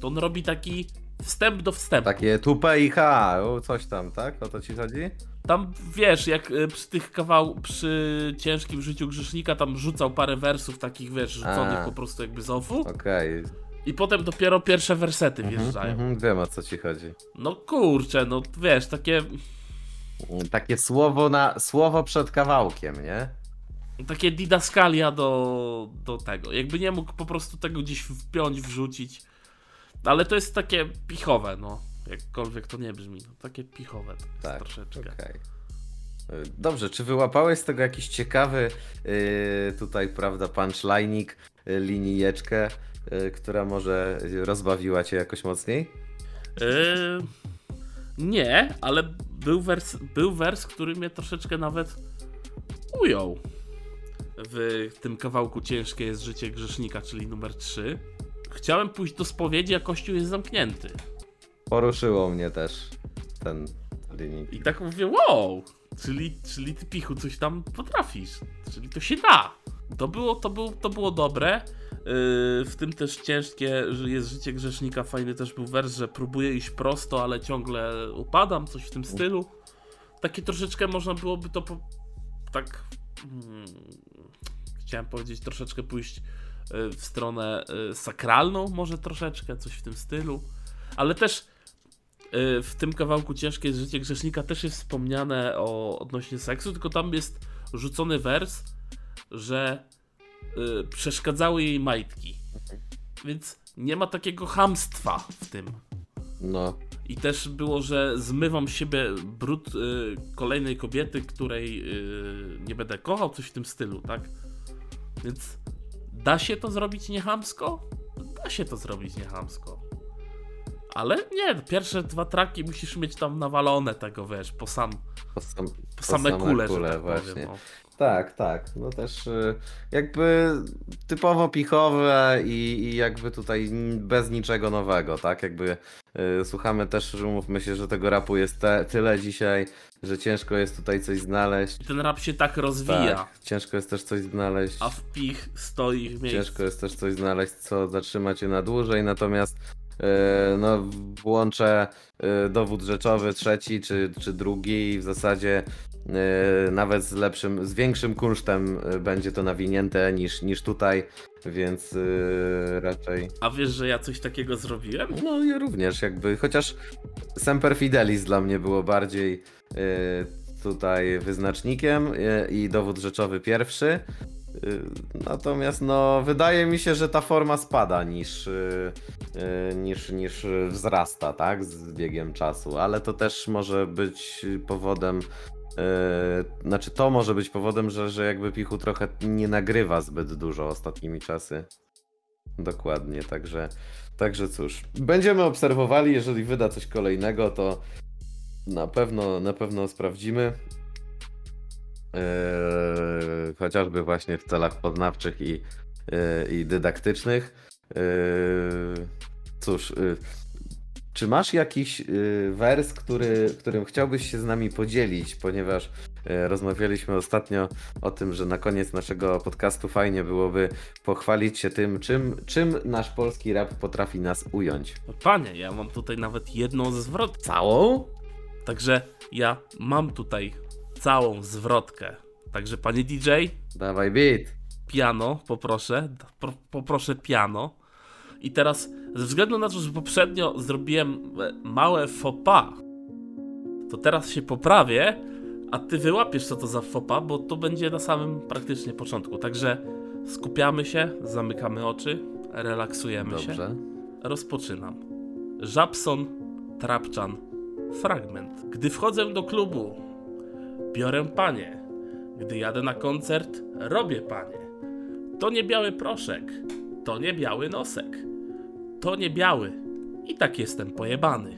to on robi taki wstęp do wstępu. takie tupe i ha, coś tam, tak? O to ci chodzi? Tam wiesz, jak y, przy tych kawał, przy ciężkim życiu grzesznika, tam rzucał parę wersów takich, wiesz, rzuconych A. po prostu jakby z ofu. Okej. I potem dopiero pierwsze wersety Mhm, wjeżdżają. mhm, wiem o co ci chodzi. No kurczę, no wiesz, takie, Takie słowo na słowo przed kawałkiem, nie? takie didaskalia do, do tego. Jakby nie mógł po prostu tego gdzieś wpiąć, wrzucić. Ale to jest takie pichowe, no. Jakkolwiek to nie brzmi. No, takie pichowe to Tak, troszeczkę. Okej. Y, Dobrze, czy wyłapałeś z tego jakiś ciekawy yy, tutaj, prawda, punchline'ik, yy, linijeczkę, yy, która może rozbawiła cię jakoś mocniej? Yy, Nie, ale był wers, był wers, który mnie troszeczkę nawet ujął. W tym kawałku ciężkie jest życie grzesznika, czyli numer 3. Chciałem pójść do spowiedzi, a kościół jest zamknięty. Poruszyło mnie też ten linijki. I tak mówię, wow, czyli, czyli ty pichu coś tam potrafisz, czyli to się da. To było, to było, to było dobre. Yy, w tym też ciężkie, że jest życie grzesznika. Fajny też był wers, że próbuję iść prosto, ale ciągle upadam, coś w tym stylu. Takie troszeczkę można byłoby to po, tak. Hmm, chciałem powiedzieć, troszeczkę pójść yy, w stronę yy, sakralną, może troszeczkę, coś w tym stylu. Ale też w tym kawałku ciężkie jest życie grzesznika też jest wspomniane o odnośnie seksu, tylko tam jest rzucony wers, że y, przeszkadzały jej majtki. Więc nie ma takiego hamstwa w tym. No, I też było, że zmywam siebie brud y, kolejnej kobiety, której y, nie będę kochał, coś w tym stylu, tak? Więc da się to zrobić niechamsko? Da się to zrobić niechamsko. Ale nie, pierwsze dwa traki musisz mieć tam nawalone tego, wiesz, po sam, po, sam, po same kule, że tak właśnie. powiem. No. Tak, tak. No też y, jakby typowo pichowe i, i jakby tutaj bez niczego nowego, tak? Jakby y, słuchamy też, że umówmy się, że tego rapu jest te, tyle dzisiaj, że ciężko jest tutaj coś znaleźć. I ten rap się tak rozwija, Tak, ciężko jest też coś znaleźć. a wpich stoi w miejscu. Ciężko jest też coś znaleźć, co zatrzyma cię na dłużej, natomiast no, włączę e, dowód rzeczowy trzeci czy, czy drugi i w zasadzie e, nawet z lepszym, z większym kunsztem e, będzie to nawinięte niż, niż tutaj, więc e, raczej. A wiesz, że ja coś takiego zrobiłem? No ja również jakby, chociaż Semper Fidelis dla mnie było bardziej e, tutaj wyznacznikiem e, i dowód rzeczowy pierwszy. E, Natomiast no wydaje mi się, że ta forma spada niż, e, e, niż, niż wzrasta, tak, z biegiem czasu, ale to też może być powodem znaczy to może być powodem, że, że jakby Pichu trochę nie nagrywa zbyt dużo ostatnimi czasy. Dokładnie, także Także cóż, będziemy obserwowali, jeżeli wyda coś kolejnego, to na pewno, na pewno sprawdzimy. Eee, chociażby właśnie w celach poznawczych i, eee, i dydaktycznych. Eee, cóż, czy masz jakiś wers, który, którym chciałbyś się z nami podzielić, ponieważ rozmawialiśmy ostatnio o tym, że na koniec naszego podcastu fajnie byłoby pochwalić się tym, czym, czym nasz polski rap potrafi nas ująć. Panie, ja mam tutaj nawet jedną zwrotkę. Całą? Także ja mam tutaj całą zwrotkę. Także panie DJ, Dawaj beat. piano poproszę, pro, poproszę piano. I teraz ze względu na to, że poprzednio zrobiłem e, małe pas, to teraz się poprawię, a ty wyłapiesz co to za pas, bo to będzie na samym praktycznie początku. Także skupiamy się, zamykamy oczy, relaksujemy się. Dobrze. Rozpoczynam. Żabson, Trapczan, fragment. Gdy wchodzę do klubu, biorę panie. Gdy jadę na koncert, robię panie. To nie biały proszek, to nie biały nosek. To nie biały i tak jestem pojebany.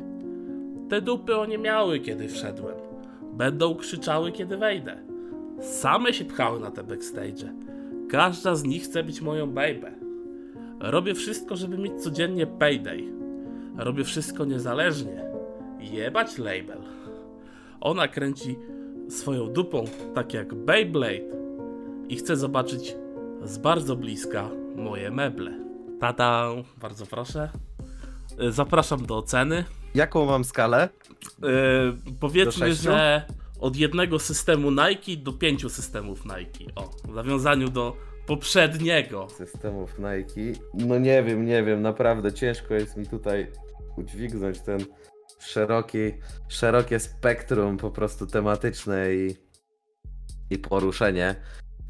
Te dupy one miały, kiedy wszedłem. Będą krzyczały, kiedy wejdę. Same się pchały na te backstage. Każda z nich chce być moją baby. Robię wszystko, żeby mieć codziennie payday. Robię wszystko niezależnie. Jebać label. Ona kręci swoją dupą tak jak Beyblade i chce zobaczyć z bardzo bliska moje meble. Tada! Bardzo proszę. Y, Zapraszam do oceny. Jaką mam skalę? Yy, powiedzmy, że od jednego systemu Nike do pięciu systemów Nike. O, w nawiązaniu do poprzedniego. Systemów Nike. No nie wiem, nie wiem, naprawdę ciężko jest mi tutaj udźwignąć ten szeroki, szerokie spektrum po prostu tematyczne i, i poruszenie.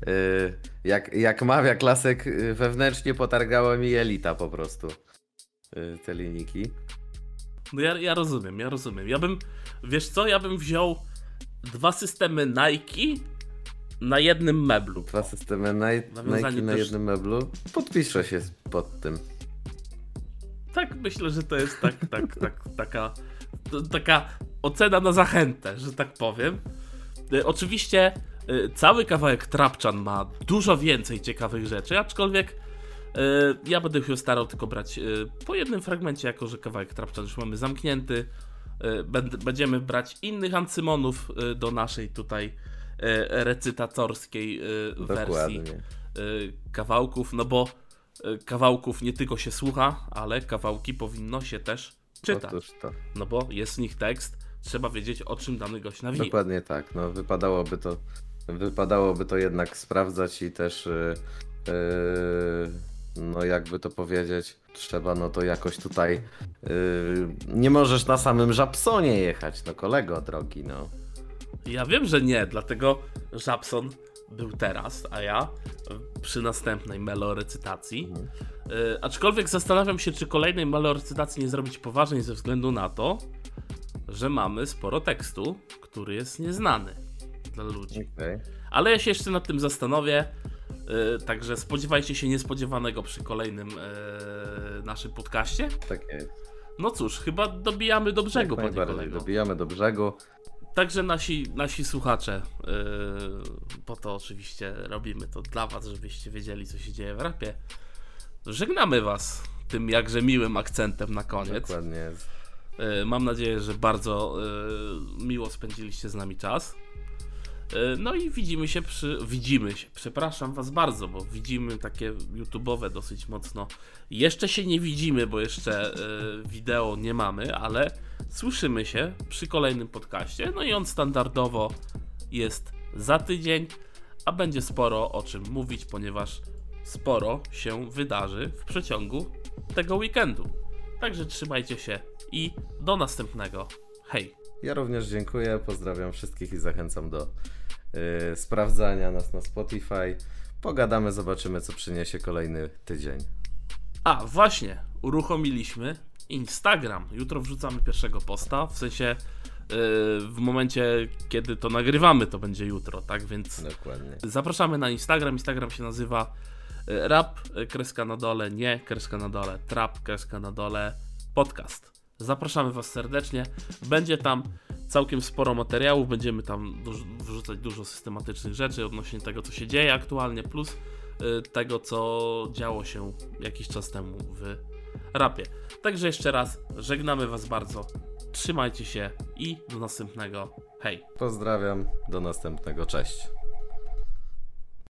Yy, jak, jak mawia klasyk, yy, wewnętrznie potargała mi elita po prostu. Yy, te linijki. No ja, ja rozumiem, ja rozumiem. Ja bym, wiesz co, ja bym wziął dwa systemy Nike na jednym meblu. Dwa systemy Nike, na też- jednym meblu. Podpiszę się pod tym. Tak, myślę, że to jest tak, tak, tak, taka, taka ocena na zachętę, że tak powiem. Y, Oczywiście y, cały kawałek Trapchan ma dużo więcej ciekawych rzeczy, aczkolwiek y, ja będę się starał tylko brać po jednym fragmencie, jako że kawałek Trapchan już mamy zamknięty. Będ- Będziemy brać innych ancymonów do naszej tutaj recytatorskiej wersji Dokładnie. y, kawałków, no bo kawałków nie tylko się słucha, ale kawałki powinno się też czytać. Otóż to. No bo jest w nich tekst, trzeba wiedzieć o czym dany gość nawija. Dokładnie tak. No, wypadałoby to, wypadałoby to jednak sprawdzać i też, yy, yy, no jakby to powiedzieć, trzeba no to jakoś tutaj, yy, nie możesz na samym Żabsonie jechać, no kolego drogi, no. Ja wiem, że nie, dlatego Żabson był teraz, a ja przy następnej melorecytacji. Y, aczkolwiek zastanawiam się, czy kolejnej melorecytacji nie zrobić poważniej ze względu na to, że mamy sporo tekstu, który jest nieznany dla ludzi. Okej. Ale ja się jeszcze nad tym zastanowię. Yy, także spodziewajcie się niespodziewanego przy kolejnym yy, naszym podcaście. Tak jest. No cóż, chyba dobijamy do brzegu, najbardziej. kolego. Dobijamy do brzegu. Także nasi, nasi słuchacze, yy, po to oczywiście robimy to dla was, żebyście wiedzieli, co się dzieje w rapie. Żegnamy was tym jakże miłym akcentem na koniec. Dokładnie. Yy, mam nadzieję, że bardzo yy, miło spędziliście z nami czas. Yy, No i widzimy się przy. Widzimy się. Przepraszam Was bardzo, bo widzimy takie YouTube'owe dosyć mocno. Jeszcze się nie widzimy, bo jeszcze yy, wideo nie mamy, ale słyszymy się przy kolejnym podcaście. No i on standardowo jest za tydzień, a będzie sporo o czym mówić, ponieważ sporo się wydarzy w przeciągu tego weekendu. Także trzymajcie się i do następnego. Hej! Ja również dziękuję, pozdrawiam wszystkich i zachęcam do yy, sprawdzania nas na Spotify. Pogadamy, zobaczymy co przyniesie kolejny tydzień. A, właśnie, uruchomiliśmy Instagram. Jutro wrzucamy pierwszego posta, w sensie yy, w momencie, kiedy to nagrywamy, to będzie jutro, tak więc Dokładnie. zapraszamy na Instagram. Instagram się nazywa y, rap, y, kreska na dole, nie, kreska na dole, trap, kreska na dole, podcast. Zapraszamy Was serdecznie. Będzie tam całkiem sporo materiałów, będziemy tam wrzucać dużo systematycznych rzeczy odnośnie tego, co się dzieje aktualnie, plus y, tego, co działo się jakiś czas temu w rapie. Także jeszcze raz żegnamy Was bardzo. Trzymajcie się i do następnego. Hej! Pozdrawiam, do następnego, cześć.